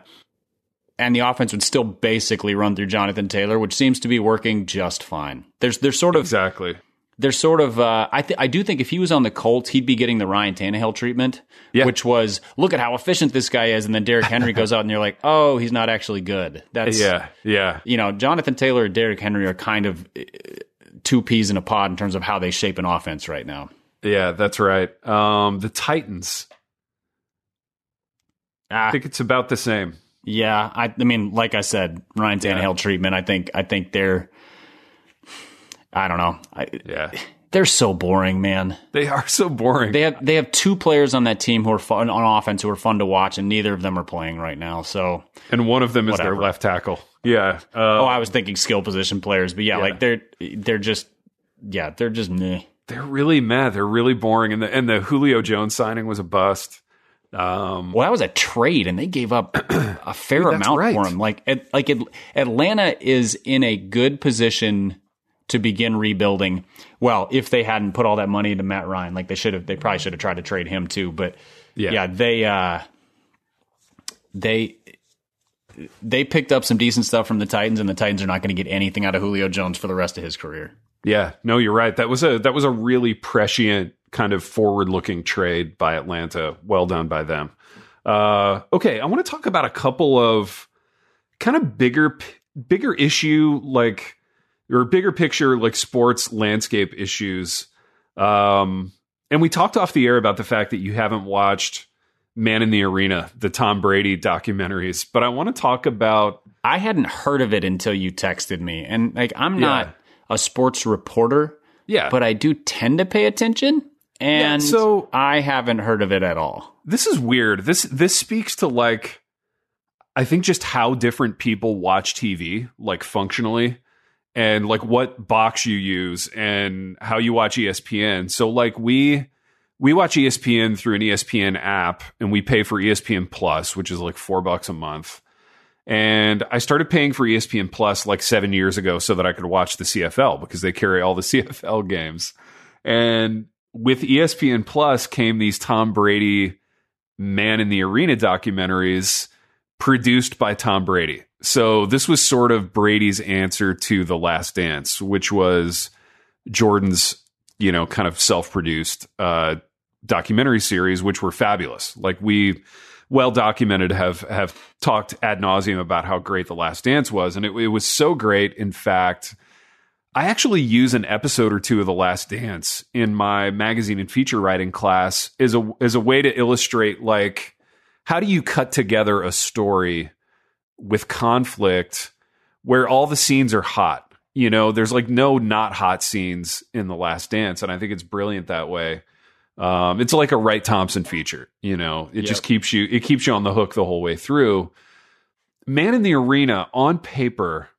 and the offense would still basically run through Jonathan Taylor, which seems to be working just fine. There's there's sort of exactly. there's sort of uh, I th- I do think if he was on the Colts, he'd be getting the Ryan Tannehill treatment, Yeah. which was look at how efficient this guy is, and then Derrick Henry goes out and you're like, oh, he's not actually good. That's Yeah, yeah, you know, Jonathan Taylor and Derrick Henry are kind of uh, two peas in a pod in terms of how they shape an offense right now. yeah. That's right. Um, the Titans. Ah, I think it's about the same. Yeah, I, I mean, like I said, Ryan Tannehill treatment. I think I think they're. I don't know. I, Yeah, they're so boring, man. they are so boring. They have they have two players on that team who are fun on offense who are fun to watch, and neither of them are playing right now. So, and one of them is Whatever. their left tackle. Yeah. Uh, oh, I was thinking skill position players, but yeah, like they're they're just yeah, they're just meh. they're really mad. They're really boring. And the and the Julio Jones signing was a bust. Um, Well, that was a trade, and they gave up a <clears throat> fair Dude, amount right. for him. Like, it, like it, Atlanta is in a good position to begin rebuilding. Well, if they hadn't put all that money into Matt Ryan, like they should have, they probably should have tried to trade him too. But Yeah. yeah, they uh, they they picked up some decent stuff from the Titans, and the Titans are not going to get anything out of Julio Jones for the rest of his career. Yeah, no, you're right. That was a that was a really prescient kind of forward looking trade by Atlanta. Well done by them. Uh, okay, I want to talk about a couple of kind of bigger bigger issue like or bigger picture like sports landscape issues. Um, and we talked off the air about the fact that you haven't watched Man in the Arena, the Tom Brady documentaries, but I want to talk about I hadn't heard of it until you texted me, and like I'm not a sports reporter. yeah, but I do tend to pay attention, and Yeah, so- I haven't heard of it at all. this is weird. This this speaks to like I think just how different people watch TV, like functionally, and like what box you use and how you watch ESPN. So like we we watch ESPN through an ESPN app and we pay for ESPN Plus, which is like four bucks a month. And I started paying for ESPN Plus like seven years ago so that I could watch the CFL because they carry all the <laughs> CFL games. And with ESPN Plus came these Tom Brady Man in the Arena documentaries produced by Tom Brady. So this was sort of Brady's answer to The Last Dance, which was Jordan's, you know, kind of self-produced uh, documentary series, which were fabulous. Like we well documented have have talked ad nauseum about how great The Last Dance was, and it, it was so great. In fact, I actually use an episode or two of The Last Dance in my magazine and feature writing class as a as a way to illustrate like how do you cut together a story with conflict where all the scenes are hot. You know, there's like no not hot scenes in The Last Dance, and I think it's brilliant that way. Um, it's like a Wright Thompson feature. You know, it just keeps you it keeps you on the hook the whole way through. Man in the Arena on paper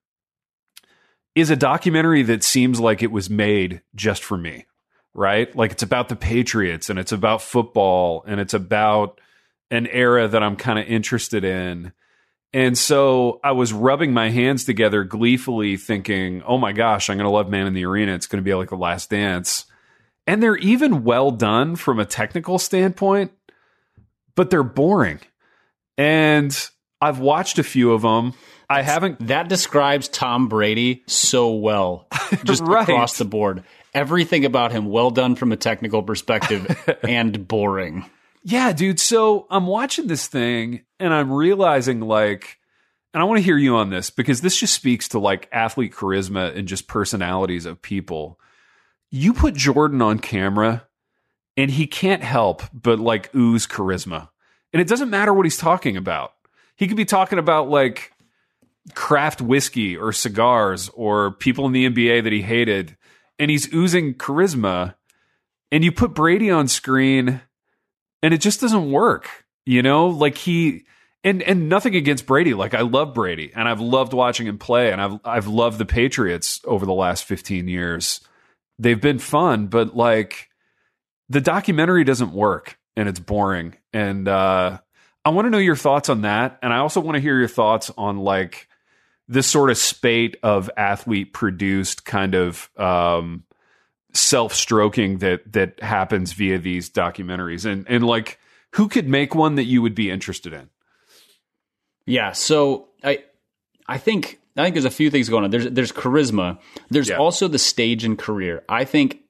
is a documentary that seems like it was made just for me, right? Like it's about the Patriots and it's about football and it's about an era that I'm kind of interested in. And so I was rubbing my hands together gleefully, thinking, oh my gosh, I'm going to love Man in the Arena. It's going to be like the last dance. And they're even well done from a technical standpoint, but they're boring. And I've watched a few of them. I haven't. That describes Tom Brady so well, <laughs> just Right. across the board. Everything about him well done from a technical perspective <laughs> and boring. Yeah, dude. So I'm watching this thing and I'm realizing, like, and I want to hear you on this because this just speaks to like athlete charisma and just personalities of people. You put Jordan on camera and he can't help but like ooze charisma. And it doesn't matter what he's talking about. He could be talking about like craft whiskey or cigars or people in the NBA that he hated, and he's oozing charisma. And you put Brady on screen and it just doesn't work. You know, like he and and nothing against Brady. Like I love Brady and I've loved watching him play and I've I've loved the Patriots over the last 15 years. They've been fun, but like the documentary doesn't work and it's boring. And uh I want to know your thoughts on that and I also want to hear your thoughts on like this sort of spate of athlete produced kind of um self-stroking that that happens via these documentaries and and like who could make one that you would be interested in Yeah, so I I think I think there's a few things going on. There's there's charisma. There's Yeah. also the stage and career. I think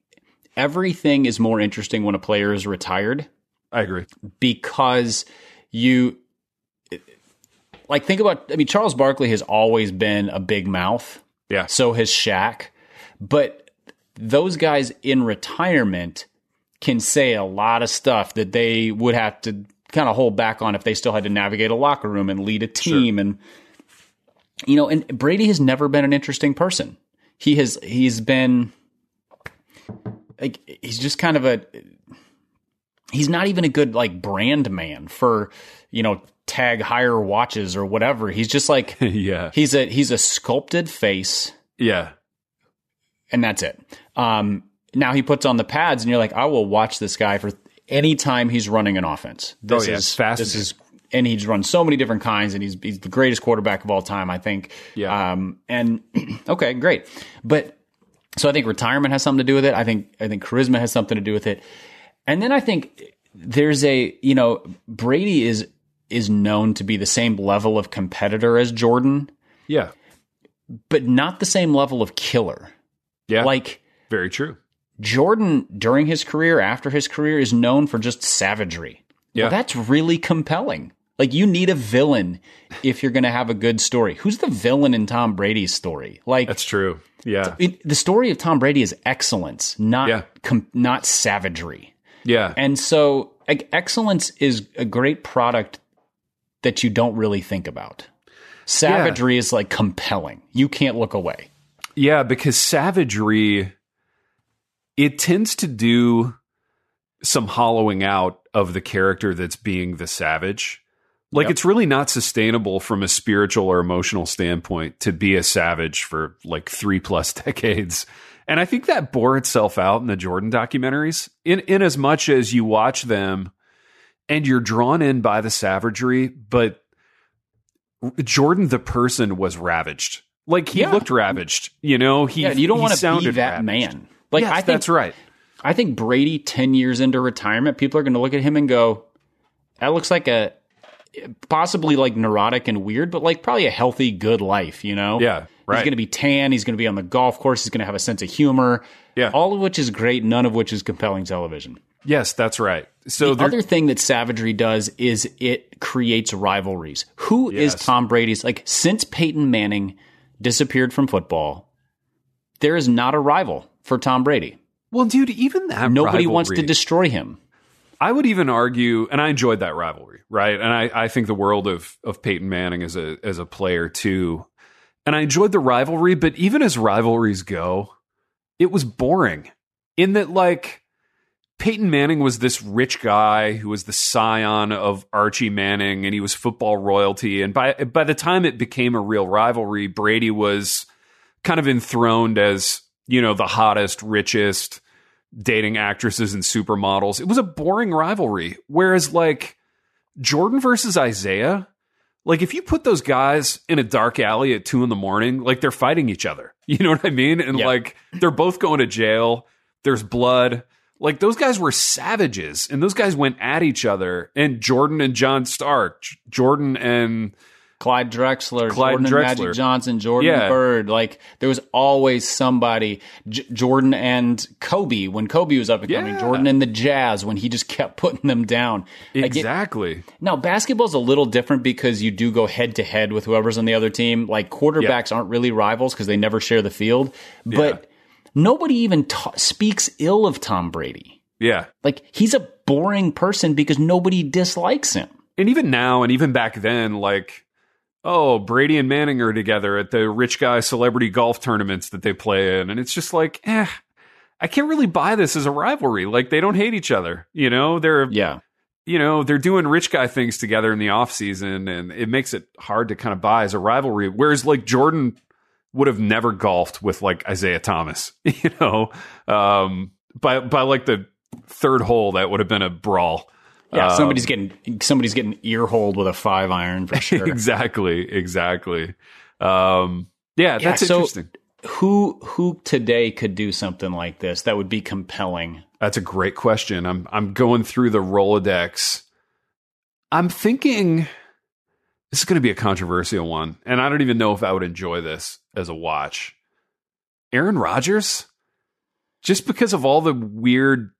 everything is more interesting when a player is retired i agree because you like think about I mean Charles Barkley has always been a big mouth. yeah So has Shaq. But those guys in retirement can say a lot of stuff that they would have to kind of hold back on if they still had to navigate a locker room and lead a team and you know and Brady has never been an interesting person. He has he's been like he's just kind of a he's not even a good like brand man for you know TAG Heuer watches or whatever. He's just like <laughs> yeah he's a he's a sculpted face yeah and that's it. Um, now he puts on the pads, and you're like, I will watch this guy for any time he's running an offense. This Oh, yeah, is fascinating. This is, and he's run so many different kinds, and he's he's the greatest quarterback of all time, I think. Yeah. Um, and <clears throat> okay, great, but so I think retirement has something to do with it. I think I think charisma has something to do with it, and then I think there's a you know Brady is is known to be the same level of competitor as Jordan, yeah but not the same level of killer. yeah Like very true Jordan, during his career, after his career, is known for just savagery. Yeah. Well, that's really compelling. Like, you need a villain if you're going to have a good story. Who's the villain in Tom Brady's story? Like, that's true yeah it, the story of Tom Brady is excellence, not Yeah. com- not savagery. yeah And so, like, excellence is a great product that you don't really think about. Savagery is like compelling. You can't look away. Yeah, because savagery it tends to do some hollowing out of the character that's being the savage. Like Yep. it's really not sustainable from a spiritual or emotional standpoint to be a savage for like 3 plus <laughs> decades. And I think that bore itself out in the Jordan documentaries in in as much as you watch them and you're drawn in by the savagery, but Jordan the person was ravaged. Like he Yeah. looked ravaged. You know, he Yeah, you don't want to be that ravaged. man. Like, Yes, I think that's right. I think Brady, 10 years into retirement, people are going to look at him and go, that looks like a possibly like neurotic and weird, but like probably a healthy, good life, you know? Yeah, right. He's going to be tan. He's going to be on the golf course. He's going to have a sense of humor. Yeah. All of which is great, none of which is compelling television. Yes, that's right. So The other thing that savagery does is it creates rivalries. Who is Yes. Tom Brady's? Like, since Peyton Manning disappeared from football, there is not a rival for Tom Brady. well, dude, even that Nobody wants to destroy him. I would even argue, and I enjoyed that rivalry, right? And I, I think the world of of Peyton Manning as a as a player too. And I enjoyed the rivalry, but even as rivalries go, it was boring. In that, like, Peyton Manning was this rich guy who was the scion of Archie Manning, and he was football royalty. And by by the time it became a real rivalry, Brady was kind of enthroned as you know the hottest, richest, dating actresses and supermodels. It was a boring rivalry. Whereas like Jordan versus Isiah like if you put those guys in a dark alley at two in the morning, like they're fighting each other. <laughs> You know what I mean? And Yeah. like they're both going to jail. There's blood. Like those guys were savages, and those guys went at each other. And Jordan and John Stark, Jordan and Clyde Drexler, Clyde Jordan and Drexler. Magic Johnson, Jordan Yeah. Bird. Like there was always somebody. J- Jordan and Kobe when Kobe was up and coming. Yeah. Jordan and the Jazz when he just kept <laughs> putting them down. Like, it- exactly. Now, basketball's a little different because you do go head to head with whoever's on the other team. Like quarterbacks aren't really rivals because they never share the field. But nobody even ta- speaks ill of Tom Brady. yeah. Like he's a boring person because nobody dislikes him. and even now and even back then like oh brady and manning are together at the rich guy celebrity golf tournaments that they play in and it's just like eh i can't really buy this as a rivalry like they don't hate each other you know they're Yeah. you know they're doing rich guy things together in the off season and it makes it hard to kind of buy as a rivalry whereas like jordan would have never golfed with like isiah thomas <laughs> you know um by by like the third hole that would have been a brawl Yeah, Um, somebody's getting somebody's getting ear holed with a five iron for <laughs> sure. exactly, exactly. Um, yeah, that's so- interesting. who who today could do something like this that would be compelling? That's a great question. I'm I'm going through the Rolodex. I'm thinking this is going to be a controversial one, and I don't even know if I would enjoy this as a watch. Aaron Rodgers, just because of all the weird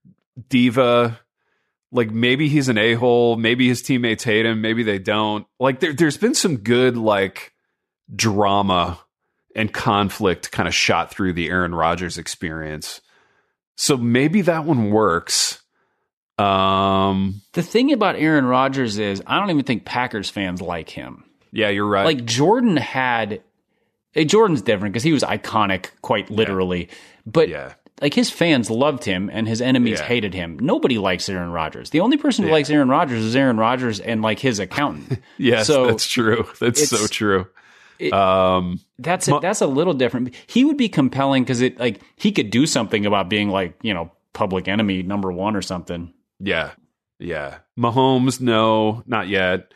diva, like maybe he's an a hole, maybe his teammates hate him, maybe they don't. Like there, there's been some good like drama and conflict kind of shot through the Aaron Rodgers experience. So maybe that one works. Um, The thing about Aaron Rodgers is I don't even think Packers fans like him. yeah, you're right. Like Jordan had Jordan's different because he was iconic quite literally. But yeah, like his fans loved him and his enemies Yeah. hated him. Nobody likes Aaron Rodgers. The only person who Yeah. likes Aaron Rodgers is Aaron Rodgers and like his accountant. <laughs> yes, so that's true. That's so true. it- um, That's a, that's a little different. He would be compelling because it like he could do something about being like you know public enemy number one or something. yeah, yeah. Mahomes, no, not yet.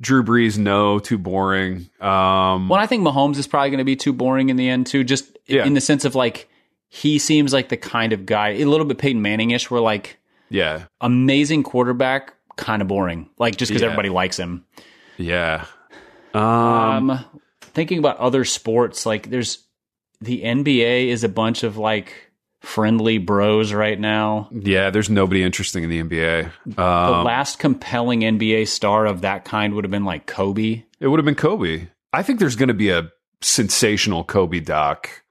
Drew Brees, no, too boring. Um, Well, I think Mahomes is probably going to be too boring in the end too. Just Yeah. in the sense of like he seems like the kind of guy a little bit Peyton Manning-ish, where like yeah, amazing quarterback, kind of boring. Like just because Yeah. everybody likes him. yeah. Um, Um, thinking about other sports, like there's the NBA is a bunch of like friendly bros right now. yeah. There's nobody interesting in the NBA. The Um, last compelling NBA star of that kind would have been like Kobe. it would have been Kobe. I think there's going to be a sensational Kobe doc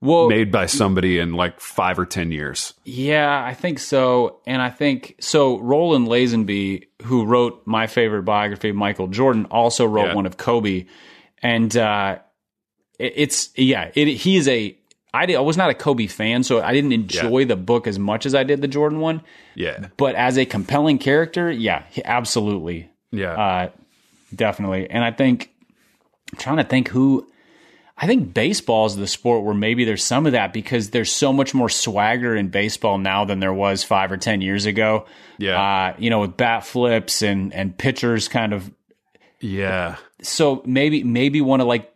Well, made by somebody in like five or ten years. yeah, I think so. And I think so. Roland Lazenby, who wrote my favorite biography Michael Jordan, also wrote Yeah. one of Kobe. And uh, it, it's, yeah, it, he is a. I, did, I was not a Kobe fan, so I didn't enjoy the book as much as I did the Jordan one. Yeah, But as a compelling character, yeah, absolutely. yeah. Uh, definitely. And I think I'm trying to think who I think baseball is the sport where maybe there's some of that because there's so much more swagger in baseball now than there was five or ten years ago. Yeah. Uh, you know, with bat flips and and pitchers kind of yeah. so maybe maybe one of like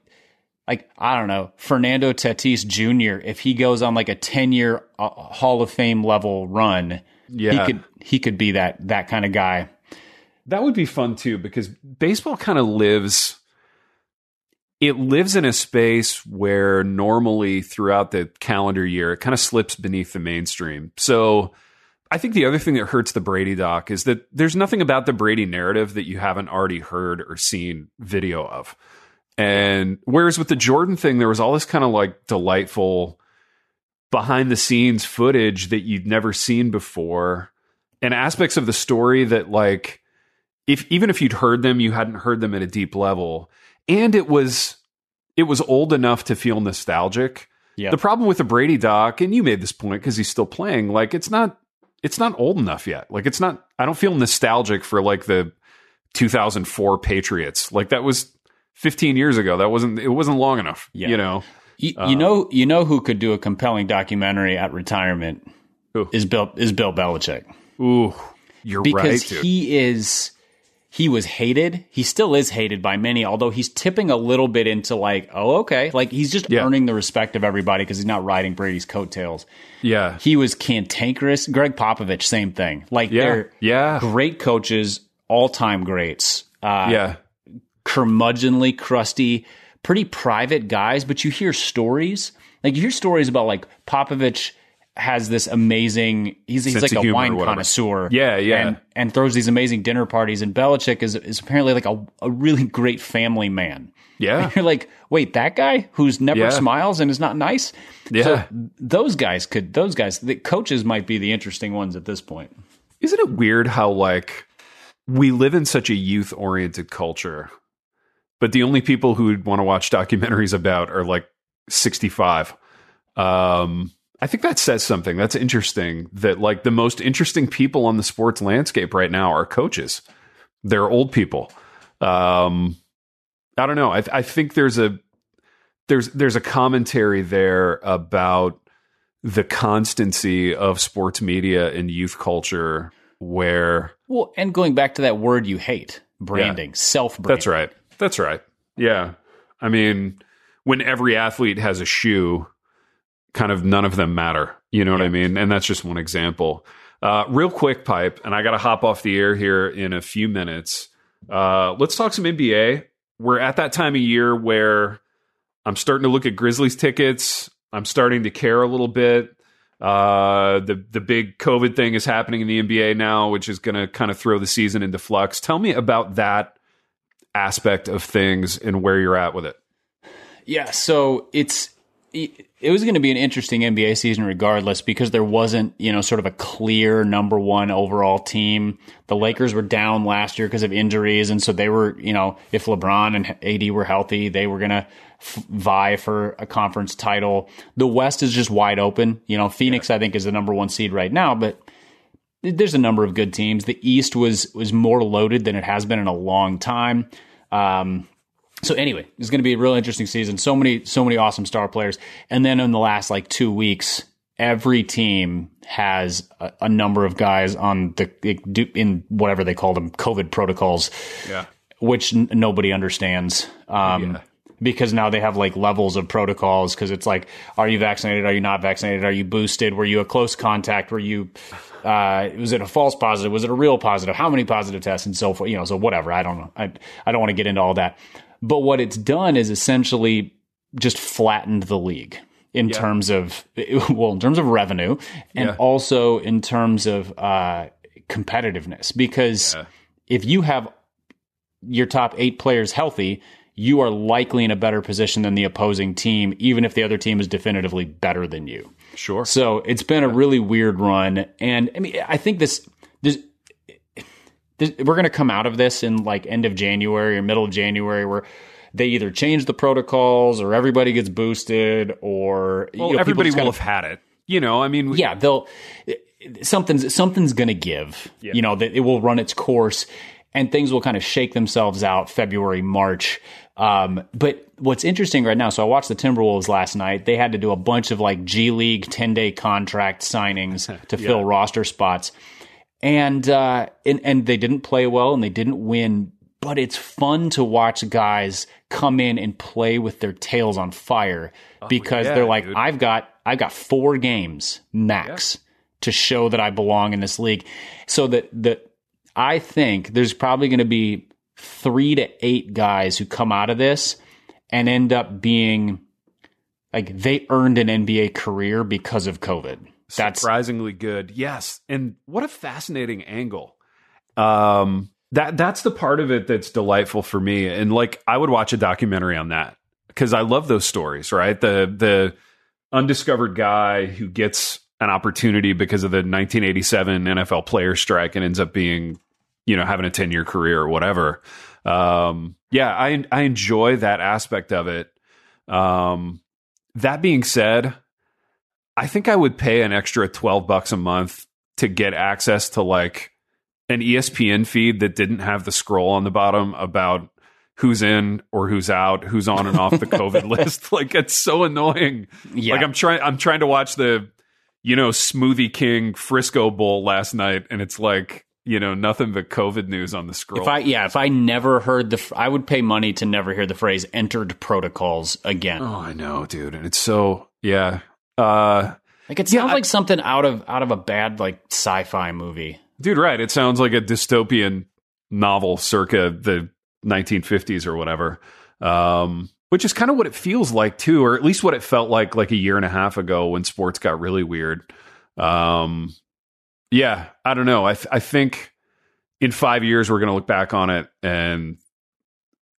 like I don't know Fernando Tatis Jr. If he goes on like a ten year uh, Hall of Fame level run, Yeah. he could he could be that that kind of guy. That would be fun too because baseball kind of lives it lives in a space where normally throughout the calendar year it kind of slips beneath the mainstream. So I think the other thing that hurts the Brady doc is that there's nothing about the Brady narrative that you haven't already heard or seen video of. And whereas with the Jordan thing there was all this kind of like delightful behind the scenes footage that you'd never seen before and aspects of the story that like if even if you'd heard them you hadn't heard them at a deep level. And it was it was old enough to feel nostalgic. Yeah. the problem with the brady doc and you made this point because he's still playing like it's not it's not old enough yet. Like it's not i don't feel nostalgic for like the 2004 patriots. Like that was 15 years ago that wasn't it wasn't long enough Yeah. you know You, you know, you know who could do a compelling documentary at retirement Who? is Bill is Bill Belichick ooh you're because right dude he is he was hated. He still is hated by many, although he's tipping a little bit into like, oh, okay. Like he's just Yeah. earning the respect of everybody because he's not riding Brady's coattails. Yeah. He was cantankerous. Gregg Popovich, same thing. Like Yeah. they're Yeah. great coaches, all time greats. Uh, Yeah. Curmudgeonly, crusty, pretty private guys, but you hear stories. Like you hear stories about like Popovich has this amazing he's he's like a wine connoisseur. Yeah, yeah. And and throws these amazing dinner parties and Belichick is is apparently like a, a really great family man. Yeah. <laughs> You're like, wait, that guy who's never Yeah. smiles and is not nice? Yeah. So those guys could those guys the coaches might be the interesting ones at this point. Isn't it weird how like we live in such a youth oriented culture, but the only people who would want to watch documentaries about are like 65. Um, I think that says something. That's interesting that like the most interesting people on the sports landscape right now are coaches. They're old people. Um, I don't know. I, I think there's a there's there's a commentary there about the constancy of sports media and youth culture where Well, and going back to that word you hate, branding, self branding. that's right. That's right. Yeah. I mean, when every athlete has a shoe, kind of none of them matter. You know what I mean? And that's just one example. Uh, real quick, pipe, and I got to hop off the air here in a few minutes. Uh, let's talk some NBA. We're at that time of year where I'm starting to look at Grizzlies tickets. I'm starting to care a little bit. Uh, the the big COVID thing is happening in the NBA now, which is going to kind of throw the season into flux. Tell me about that aspect of things and where you're at with it. Yeah, so it's it was going to be an interesting NBA season regardless because there wasn't, you know, sort of a clear number 1 overall team. The Lakers were down last year because of injuries and so they were, you know, if LeBron and AD were healthy, they were going to f- vie for a conference title. The West is just wide open. You know, Phoenix I think is the number 1 seed right now, but there's a number of good teams. The East was was more loaded than it has been in a long time. Um, so anyway, it's going to be a real interesting season. So many, so many awesome star players. And then in the last like two weeks, every team has a, a number of guys on the in whatever they call them COVID protocols, Yeah. which n- nobody understands. Um, Yeah. Because now they have like levels of protocols. Because it's like, are you vaccinated? Are you not vaccinated? Are you boosted? Were you a close contact? Were you? Uh, was it a false positive? Was it a real positive? How many positive tests and so forth? You know, so whatever. I don't know. I I don't want to get into all that. But what it's done is essentially just flattened the league in terms of <laughs> well, in terms of revenue, and Yeah. also in terms of uh, competitiveness. Because if you have your top eight players healthy, you are likely in a better position than the opposing team, even if the other team is definitively better than you. Sure. So it's been a really weird run, and I mean, I think this, this, this we're going to come out of this in like end of January or middle of January, where they either change the protocols or everybody gets boosted, or you know, everybody will have had it. You know, I mean, yeah, they'll something's something's going to give. You know, that it will run its course, and things will kind of shake themselves out February, March. Um, but what's interesting right now, so I watched the Timberwolves last night. They had to do a bunch of like G League ten day contract signings <laughs> to fill roster spots, and uh, and and they didn't play well and they didn't win. But it's fun to watch guys come in and play with their tails on fire because yeah, they're like, dude. I've got I've got four games max to show that I belong in this league. So that that I think there's probably going to be three to eight guys who come out of this and end up being like they earned an NBA career because of COVID. That's surprisingly good. Yes, and what a fascinating angle. Um, that that's the part of it that's delightful for me. And like, I would watch a documentary on that because I love those stories. Right, the the undiscovered guy who gets an opportunity because of the 1987 NFL player strike and ends up being, you know, having a 10 year career or whatever. Um, yeah, I I enjoy that aspect of it. Um, that being said, I think I would pay an extra 12 bucks a month to get access to like an ESPN feed that didn't have the scroll on the bottom about who's in or who's out, who's on and off the <laughs> COVID list. <laughs> Like it's so annoying. Yeah. Like I'm trying I'm trying to watch the you know Smoothie King Frisco Bowl last night and it's like you know, nothing but COVID news on the scroll. If I yeah, if I never heard the, I would pay money to never hear the phrase "entered protocols" again. oh, I know, dude, and it's so yeah. Uh, Like it Yeah, sounds I- like something out of out of a bad like sci-fi movie. dude, right? It sounds like a dystopian novel circa the 1950s or whatever. Um, which is kind of what it feels like too, or at least what it felt like like a year and a half ago when sports got really weird. Um, yeah, I don't know. I th- I think in five years we're going to look back on it and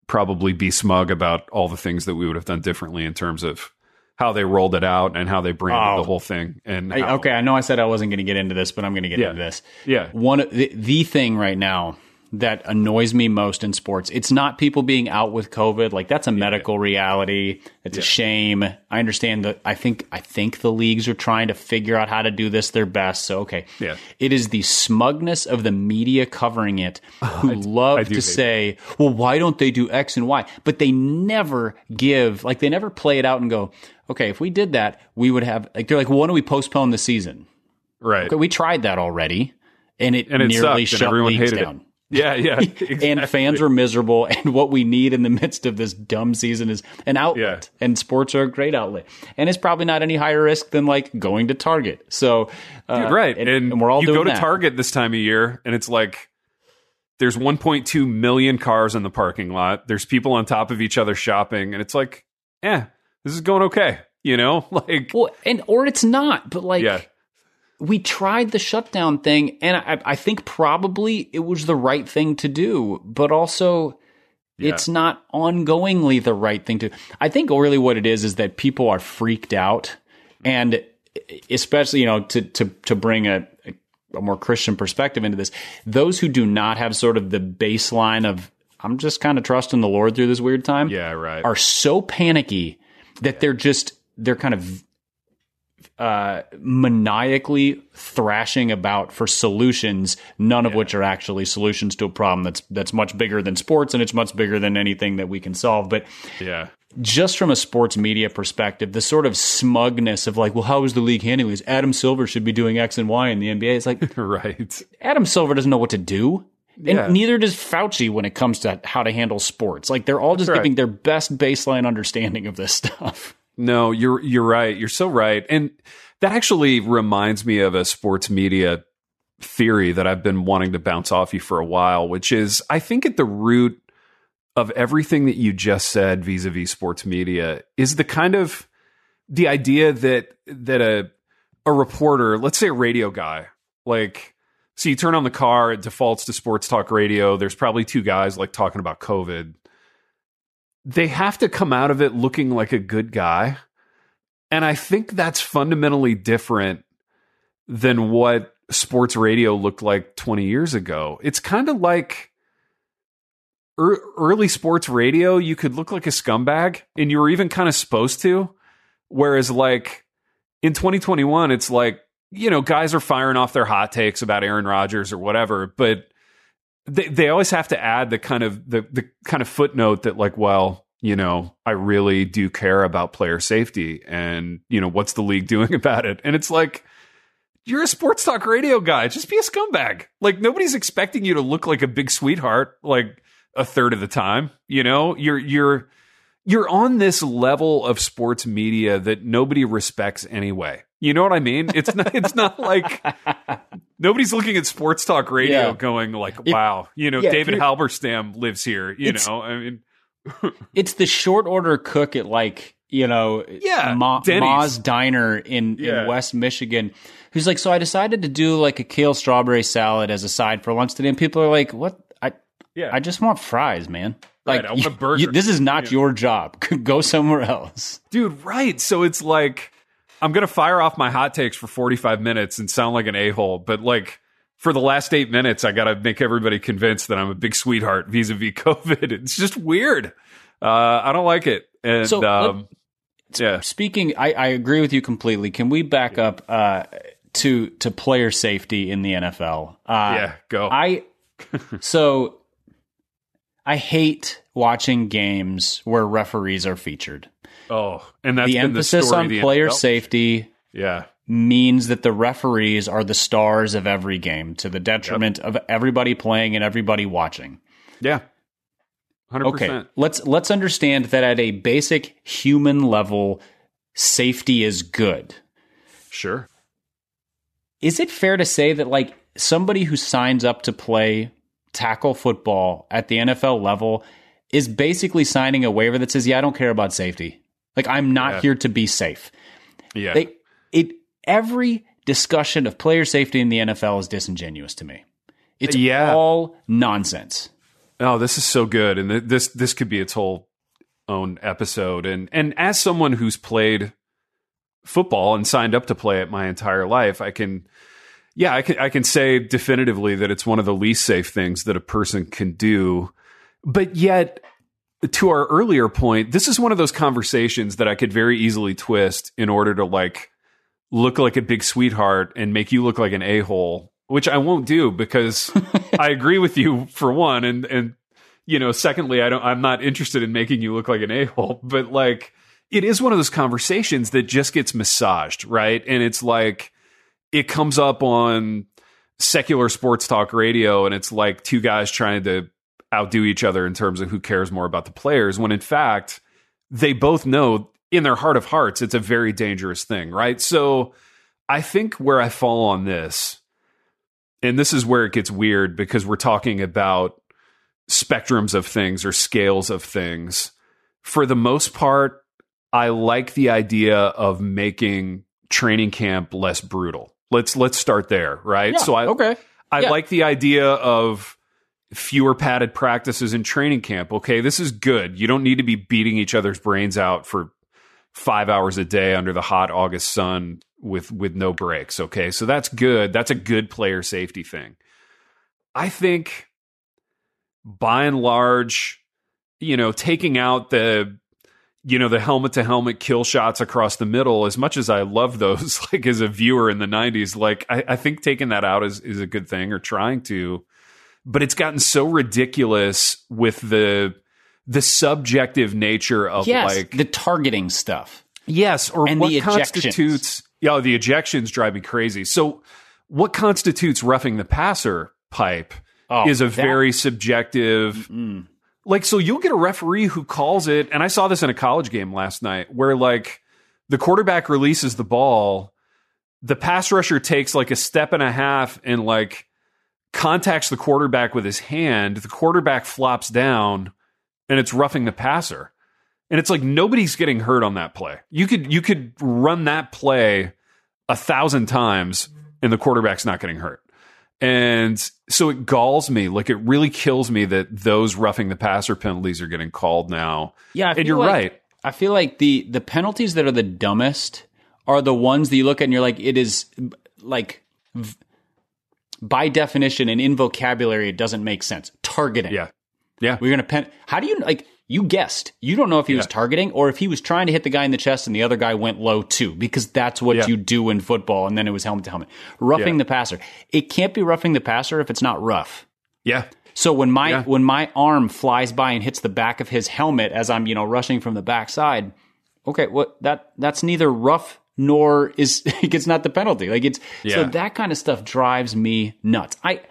probably be smug about all the things that we would have done differently in terms of how they rolled it out and how they branded Oh. the whole thing. And I, how- okay, I know I said I wasn't going to get into this, but I'm going to get Yeah. into this. yeah, One the, the thing right now that annoys me most in sports, it's not people being out with COVID. Like that's a medical reality. It's a shame. I understand that. I think I think the leagues are trying to figure out how to do this their best. So okay, Yeah. It is the smugness of the media covering it <laughs> who I love to say, "Well, why don't they do X and Y?" But they never give like they never play it out and go, "Okay, if we did that, we would have." Like they're like, well, "Why don't we postpone the season?" right. Okay, we tried that already, and it, And it nearly sucked, shut everyone leagues hated it. Yeah, yeah. <laughs> exactly. And fans are miserable. And what we need in the midst of this dumb season is an outlet. And sports are a great outlet. And it's probably not any higher risk than like going to Target. So, uh, Dude, right. And, And, we're all you go to that. Target this time of year, and it's like there's 1.2 million cars in the parking lot. There's people on top of each other shopping, and it's like, eh, this is going okay. You know, <laughs> like Well, and or it's not, but like yeah, we tried the shutdown thing, and I, I think probably it was the right thing to do, but also Yeah. it's not ongoingly the right thing to. I think really what it is is that people are freaked out, and especially you know to to to bring a. a more Christian perspective into this. Those who do not have sort of the baseline of I'm just kind of trusting the Lord through this weird time yeah, right. are so panicky that they're just they're kind of uh, maniacally thrashing about for solutions, none of which are actually solutions to a problem that's that's much bigger than sports and it's much bigger than anything that we can solve. But yeah, just from a sports media perspective, the sort of smugness of like, well, how is the league handling this? Adam Silver should be doing X and Y in the NBA. It's like <laughs> right. Adam Silver doesn't know what to do. And Yeah. neither does Fauci when it comes to how to handle sports. Like they're all just right. giving their best baseline understanding of this <laughs> stuff. No, you're you're right. You're so right. And that actually reminds me of a sports media theory that I've been wanting to bounce off you for a while, which is I think at the root of everything that you just said vis-a-vis sports media is the kind of the idea that that a a reporter, let's say a radio guy, like so you turn on the car, it defaults to sports talk radio. There's probably two guys like talking about COVID they have to come out of it looking like a good guy. And I think that's fundamentally different than what sports radio looked like 20 years ago. It's kind of like ear- early sports radio, you could look like a scumbag and you were even kind of supposed to. Whereas, like in 2021, it's like, you know, guys are firing off their hot takes about Aaron Rodgers or whatever, but they they always have to add the kind of the the kind of footnote that like well you know I really do care about player safety and you know what's the league <laughs> doing about it? And it's like you're a sports talk radio guy. Just be a scumbag. Like nobody's expecting you to look like a big sweetheart like a third of the time you know? You're you're you're on this level of sports media that nobody respects anyway you know what I mean it's not it's not <laughs> like nobody's looking at sports talk radio Yeah. going like, "Wow, you know, yeah, David Halberstam lives here." You know, I mean, <laughs> It's the short order cook at like, you know, Yeah, Ma- Ma's Diner in, Yeah. in West Michigan, who's like, so I decided to do like a kale strawberry salad as a side for lunch today. And people are like, what? I, yeah, I just want fries, man. Like, Right, I want a <laughs> burger. you- this is not your job. Go somewhere else. dude, right? So it's like I'm gonna fire off my hot takes for 45 minutes and sound like an a hole, but like. For the last eight minutes, I got to make everybody convinced that I'm a big sweetheart vis-a-vis <laughs> COVID. It's just weird. Uh, I don't like it. And So, um, yeah, Speaking, I, I agree with you completely. Can we back up uh, to to player safety in the NFL? Uh, yeah, go. I so I hate watching games where referees are featured. Oh, and that's the emphasis the story on the player NFL. safety Yeah. means that the referees are the stars of every game to the detriment of everybody playing and everybody watching. Yeah. 100%. Okay, let's let's understand that at a basic human level, safety is good. Sure. Is it fair to say that like somebody who signs up to play tackle football at the NFL level is basically signing a waiver that says, "Yeah, I don't care about safety. Like I'm not Yeah. here to be safe." Yeah. They it every discussion of player safety in the NFL is disingenuous to me. It's Yeah. all nonsense. Oh, this is so good, and th- this this could be its whole own episode. And and as someone who's played football and signed up to play it my entire life, I can, yeah, I can I can say definitively that it's one of the least safe things that a person can do. But yet, to our earlier point, this is one of those conversations that I could very easily twist in order to like look like a big sweetheart and make you look like an a hole, which I won't do because <laughs> I agree with you for one, and and you know, secondly, I don't, I'm not interested in making you look like an a hole, but like it is one of those conversations that just gets massaged, right? And it's like it comes up on secular sports talk radio, and it's like two guys trying to outdo each other in terms of who cares more about the players, when in fact they both know in their heart of hearts it's a very dangerous thing, right? So I think where I fall on this, and this is where it gets weird because we're talking about spectrums of things or scales of things. For the most part, I like the idea of making training camp less brutal. Let's let's start there, right? Yeah, so I okay. I Yeah. like the idea of fewer padded practices in training camp. Okay, this is good. You don't need to be beating each other's brains out for five hours a day under the hot August sun with with no breaks. Okay, so that's good. That's a good player safety thing. I think by and large, you know, taking out the you know the helmet to helmet kill shots across the middle as much as i love those <laughs> like as a viewer in the 90s like i, I think taking that out is, is a good thing or trying to but it's gotten so ridiculous with the the subjective nature of Yes, like the targeting stuff. Yes, or And what the constitutes? Yeah, the ejections drive me crazy. So, what constitutes roughing the passer pipe Oh, is a that- very subjective. Mm. Like, so you'll get a referee who calls it, and I saw this in a college game last night, where like the quarterback releases the ball, the pass rusher takes like a step and a half and like contacts the quarterback with his hand. The quarterback flops down, and it's roughing the passer. And it's like nobody's getting hurt on that play. You could you could run that play a thousand times and the quarterback's not getting hurt. And so it galls me, like it really kills me that those roughing the passer penalties are getting called now. Yeah, and you're like- right. I feel like the the penalties that are the dumbest are the ones that you look at and you're like, it is like v- by definition and in vocabulary, it doesn't make sense. Targeting. Yeah. Yeah. We're gonna pen. How do you like? You guessed. You don't know if he was targeting or if he was trying to hit the guy in the chest and the other guy went low too, because that's what Yeah. you do in football. And then it was helmet to helmet. Roughing Yeah. the passer. It can't be roughing the passer if it's not rough. Yeah. So when my Yeah. when my arm flies by and hits the back of his helmet as I'm you know rushing from the backside, okay, what that that's neither rough nor is <laughs> it's not the penalty. Like it's so that kind of stuff drives me nuts. I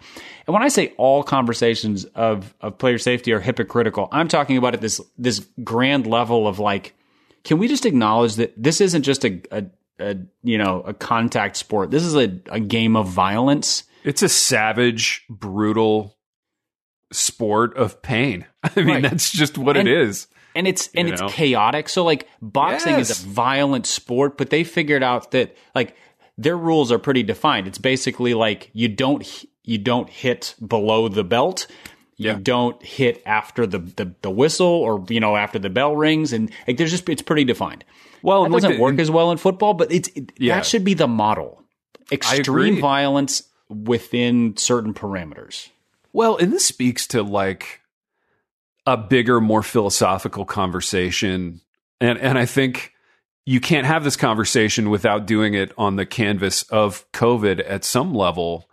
and when I say all conversations of of player safety are hypocritical, I'm talking about at this this grand level of like, can we just acknowledge that this isn't just a, a, a you know a contact sport. This is a, a game of violence. It's a savage, brutal sport of pain. <laughs> I mean, Right. that's just what And- it is. And it's and You it's chaotic. So like boxing is a violent sport, but they figured out that like their rules are pretty defined. It's basically like you don't you don't hit below the belt. You Yeah. don't hit after the, the the whistle or you know after the bell rings and like there's just it's pretty defined. Well, it doesn't work as well in football, but it's it, Yeah. that should be the model. Extreme violence within certain parameters. Well, and this speaks to like a bigger, more philosophical conversation. And and I think you can't have this conversation without doing it on the canvas of COVID at some level.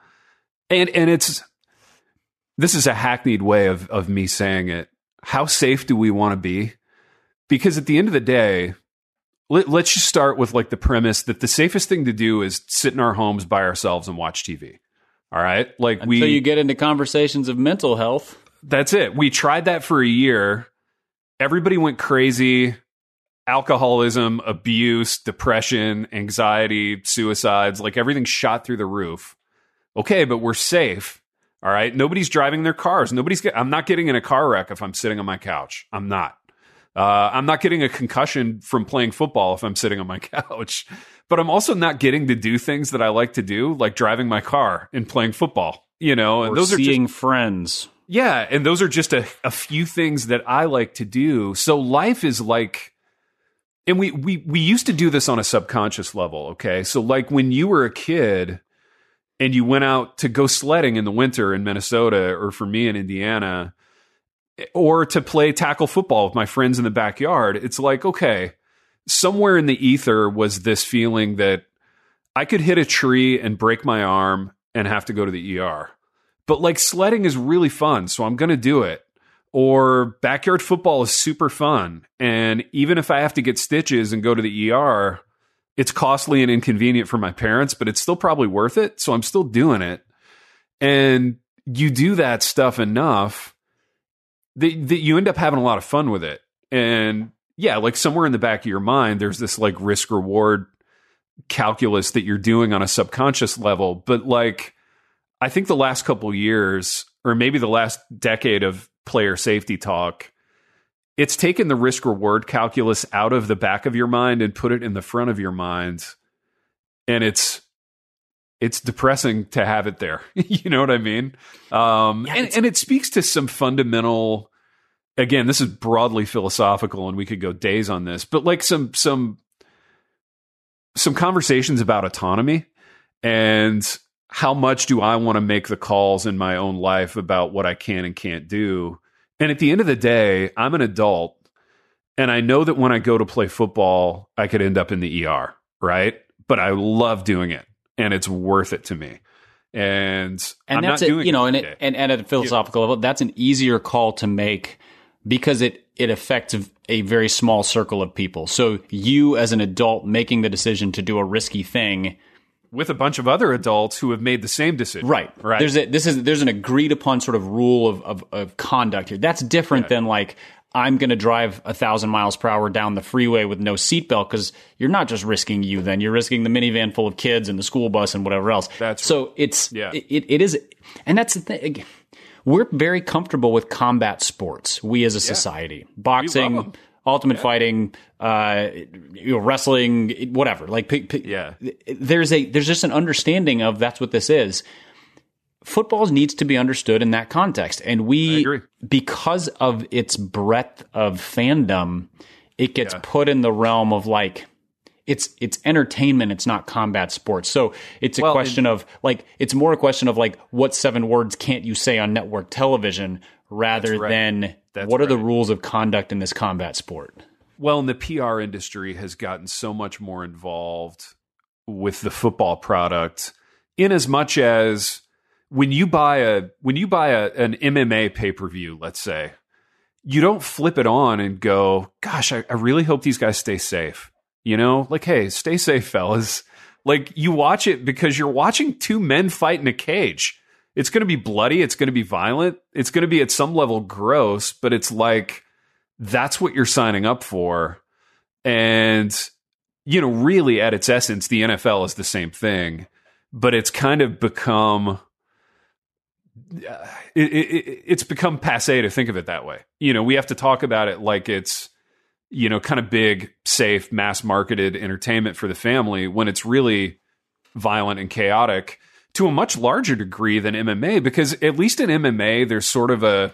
And and it's this is a hackneyed way of of me saying it. How safe do we want to be? Because at the end of the day, let, us just start with like the premise that the safest thing to do is sit in our homes by ourselves and watch TV. All right, like Until we you get into conversations of mental health. That's it. We tried that for a year. Everybody went crazy. Alcoholism, abuse, depression, anxiety, suicides, like everything shot through the roof. Okay, but we're safe. All right. Nobody's driving their cars. Nobody's get, I'm not getting in a car wreck if I'm sitting on my couch. I'm not. Uh, I'm not getting a concussion from playing football if I'm sitting on my <laughs> couch, but I'm also not getting to do things that I like to do, like driving my car and playing football. You know, and Or those are just, seeing friends. Yeah, and those are just a, a few things that I like to do. So life is like and we we we used to do this on a subconscious level, okay? So like when you were a kid and you went out to go sledding in the winter in Minnesota or for me in Indiana or to play tackle football with my friends in the backyard, it's like, okay, somewhere in the ether was this feeling that I could hit a tree and break my arm and have to go to the ER. But like sledding is really fun, so I'm going to do it. Or backyard football is super fun. And even if I have to get stitches and go to the ER, it's costly and inconvenient for my parents, but it's still probably worth it. So I'm still doing it. And you do that stuff enough that, that you end up having a lot of fun with it. And yeah, like somewhere in the back of your mind, there's this like risk reward calculus that you're doing on a subconscious level. But like, I think the last couple years, or maybe the last decade of player safety talk, it's taken the risk reward calculus out of the back of your mind and put it in the front of your mind. And it's it's depressing to have it there. <laughs> you know what I mean? Um, Yeah, and, and it speaks to some fundamental. Again, this is broadly philosophical, and we could go days on this, but like some some some conversations about autonomy and how much do I want to make the calls in my own life about what I can and can't do. And at the end of the day, I'm an adult and I know that when I go to play football, I could end up in the ER, right? But I love doing it and it's worth it to me. And, and I'm that's it, you know, it and, it, and and at a philosophical level, that's an easier call to make because it it affects a very small circle of people. So you, as an adult, making the decision to do a risky thing, with a bunch of other adults who have made the same decision. right? Right. There's a this is there's an agreed upon sort of rule of of, of conduct here. That's different than like. I'm going to drive a thousand miles per hour down the freeway with no seatbelt because you're not just risking you. Then you're risking the minivan full of kids and the school bus and whatever else. That's so it's Yeah. it, it is, and that's the thing. We're very comfortable with combat sports. We as a society, boxing, ultimate fighting, uh, you know, wrestling, whatever. Like, p- p- Yeah. there's a there's just an understanding of that's what this is. Football needs to be understood in that context, and we because of its breadth of fandom, it gets put in the realm of like it's it's entertainment it's not combat sports so it's a Well, question of like it's more a question of like what seven words can't you say on network television rather right. than That's what are the rules of conduct in this combat sport Well, and the PR industry has gotten so much more involved with the football product in as much as when you buy a when you buy a, an MMA pay-per-view, let's say, you don't flip it on and go, gosh, I, I really hope these guys stay safe. You know, like, hey, stay safe, fellas. Like you watch it because you're watching two men fight in a cage. It's going to be bloody. It's going to be violent. It's going to be at some level gross, but it's like, that's what you're signing up for. And, you know, really at its essence, the NFL is the same thing, but it's kind of become, uh, it, it, it's become passe to think of it that way. You know, we have to talk about it like it's, you know, kind of big, safe, mass marketed entertainment for the family when it's really violent and chaotic to a much larger degree than MMA because at least in MMA there's sort of a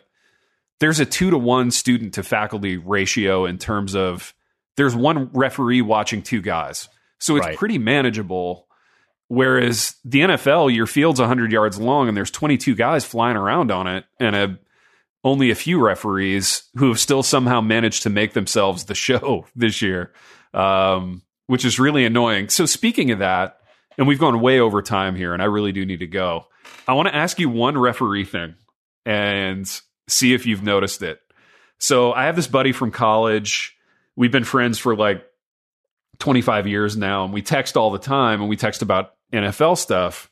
there's a 2 to 1 student to faculty ratio in terms of there's one referee watching two guys. So it's Right. pretty manageable whereas the NFL your field's 100 yards long and there's 22 guys flying around on it and a only a few referees who have still somehow managed to make themselves the <laughs> show this year, um, which is really annoying. So, speaking of that, and we've gone way over time here, and I really do need to go. I want to ask you one referee thing and see if you've noticed it. So, I have this buddy from college. We've been friends for like 25 years now, and we text all the time, and we text about NFL stuff.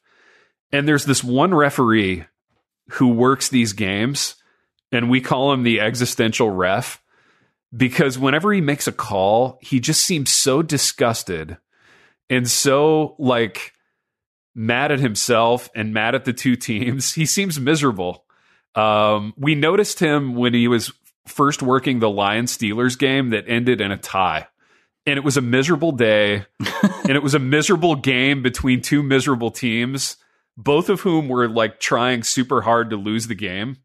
And there's this one referee who works these games, and we call him the existential ref because whenever he makes a call, he just seems so disgusted and so like mad at himself and mad at the two teams. <laughs> He seems miserable. Um, we noticed him when he was first working the Lions Steelers game that ended in a tie. And it was a miserable day, <laughs> and it was a miserable game between two miserable teams, both of whom were like trying super hard to lose the game.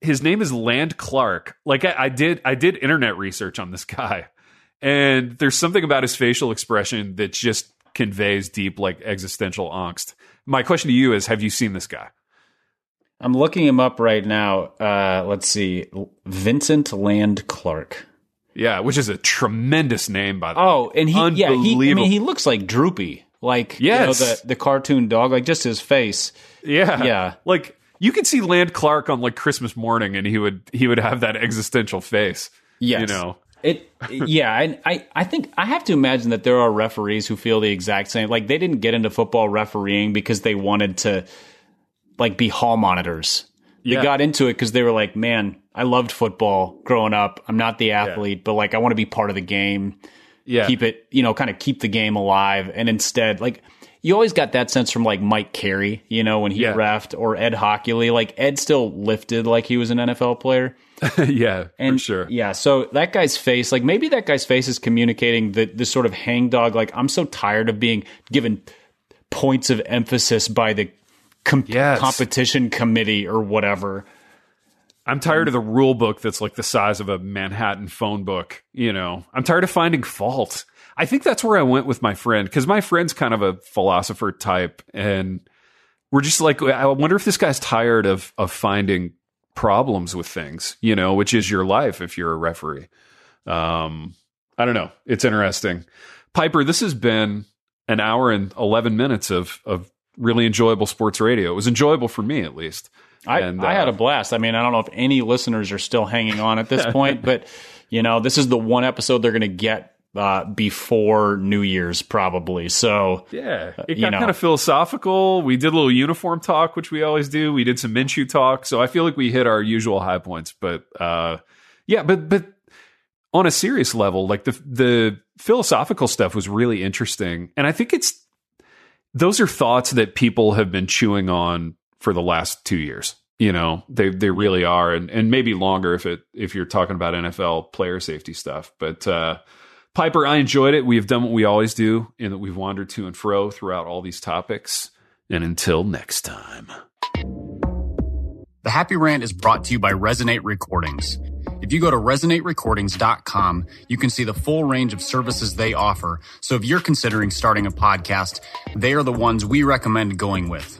His name is Land Clark. Like I, I did, I did internet research on this guy, and there's something about his facial expression that just conveys deep like existential angst. My question to you is: Have you seen this guy? I'm looking him up right now. Uh, let's see, Vincent Land Clark. Yeah, which is a tremendous name by the Oh, way. Oh, and he, yeah, he, I mean, he looks like Droopy, like you know, the the cartoon dog, like just his face. Yeah, Yeah. Like you could see Land Clark on like Christmas morning, and he would he would have that existential face. Yes. you know. It, yeah, and I, I think I have to imagine that there are referees who feel the exact same. Like they didn't get into football refereeing because they wanted to, like, be hall monitors. They Yeah. got into it because they were like, "Man, I loved football growing up. I'm not the athlete, but like, I want to be part of the game. Yeah, Keep it, you know, kind of keep the game alive." And instead, like, you always got that sense from like Mike Carey, you know, when he Yeah. refed, or Ed Hochuli. Like Ed still lifted like he was an NFL player. <laughs> yeah, And for sure. Yeah, so that guy's face, like maybe that guy's face is communicating the this sort of hangdog, like I'm so tired of being given points of emphasis by the com- Yes. competition committee or whatever. I'm tired of the rule book that's like the size of a Manhattan phone book. You know, I'm tired of finding fault. I think that's where I went with my friend because my friend's kind of a philosopher type, and we're just like, I wonder if this guy's tired of of finding problems with things. You know, which is your life if you're a referee. Um, I don't know. It's interesting. Piper, this has been an hour and 11 minutes of of really enjoyable sports radio. It was enjoyable for me at least. I, And, I had uh, a blast. I mean, I don't know if any listeners are still hanging on at this <laughs> point, but you know, this is the one episode they're going to get uh, before New Year's, probably. So Yeah, it you got know. kind of philosophical. We did a little uniform talk, which we always do. We did some Minshew talk, so I feel like we hit our usual high points. But uh, yeah, but but on a serious level, like the the philosophical stuff was really interesting, and I think it's those are thoughts that people have been chewing on for the last two years. You know, they they really are, and and maybe longer if it if you're talking about NFL player safety stuff. But uh, Piper, I enjoyed it. We have done what we always do, in that we've wandered to and fro throughout all these topics. And until next time. The Happy Rant is brought to you by Resonate Recordings. If you go to resonaterecordings.com, you can see the full range of services they offer. So if you're considering starting a podcast, they are the ones we recommend going with.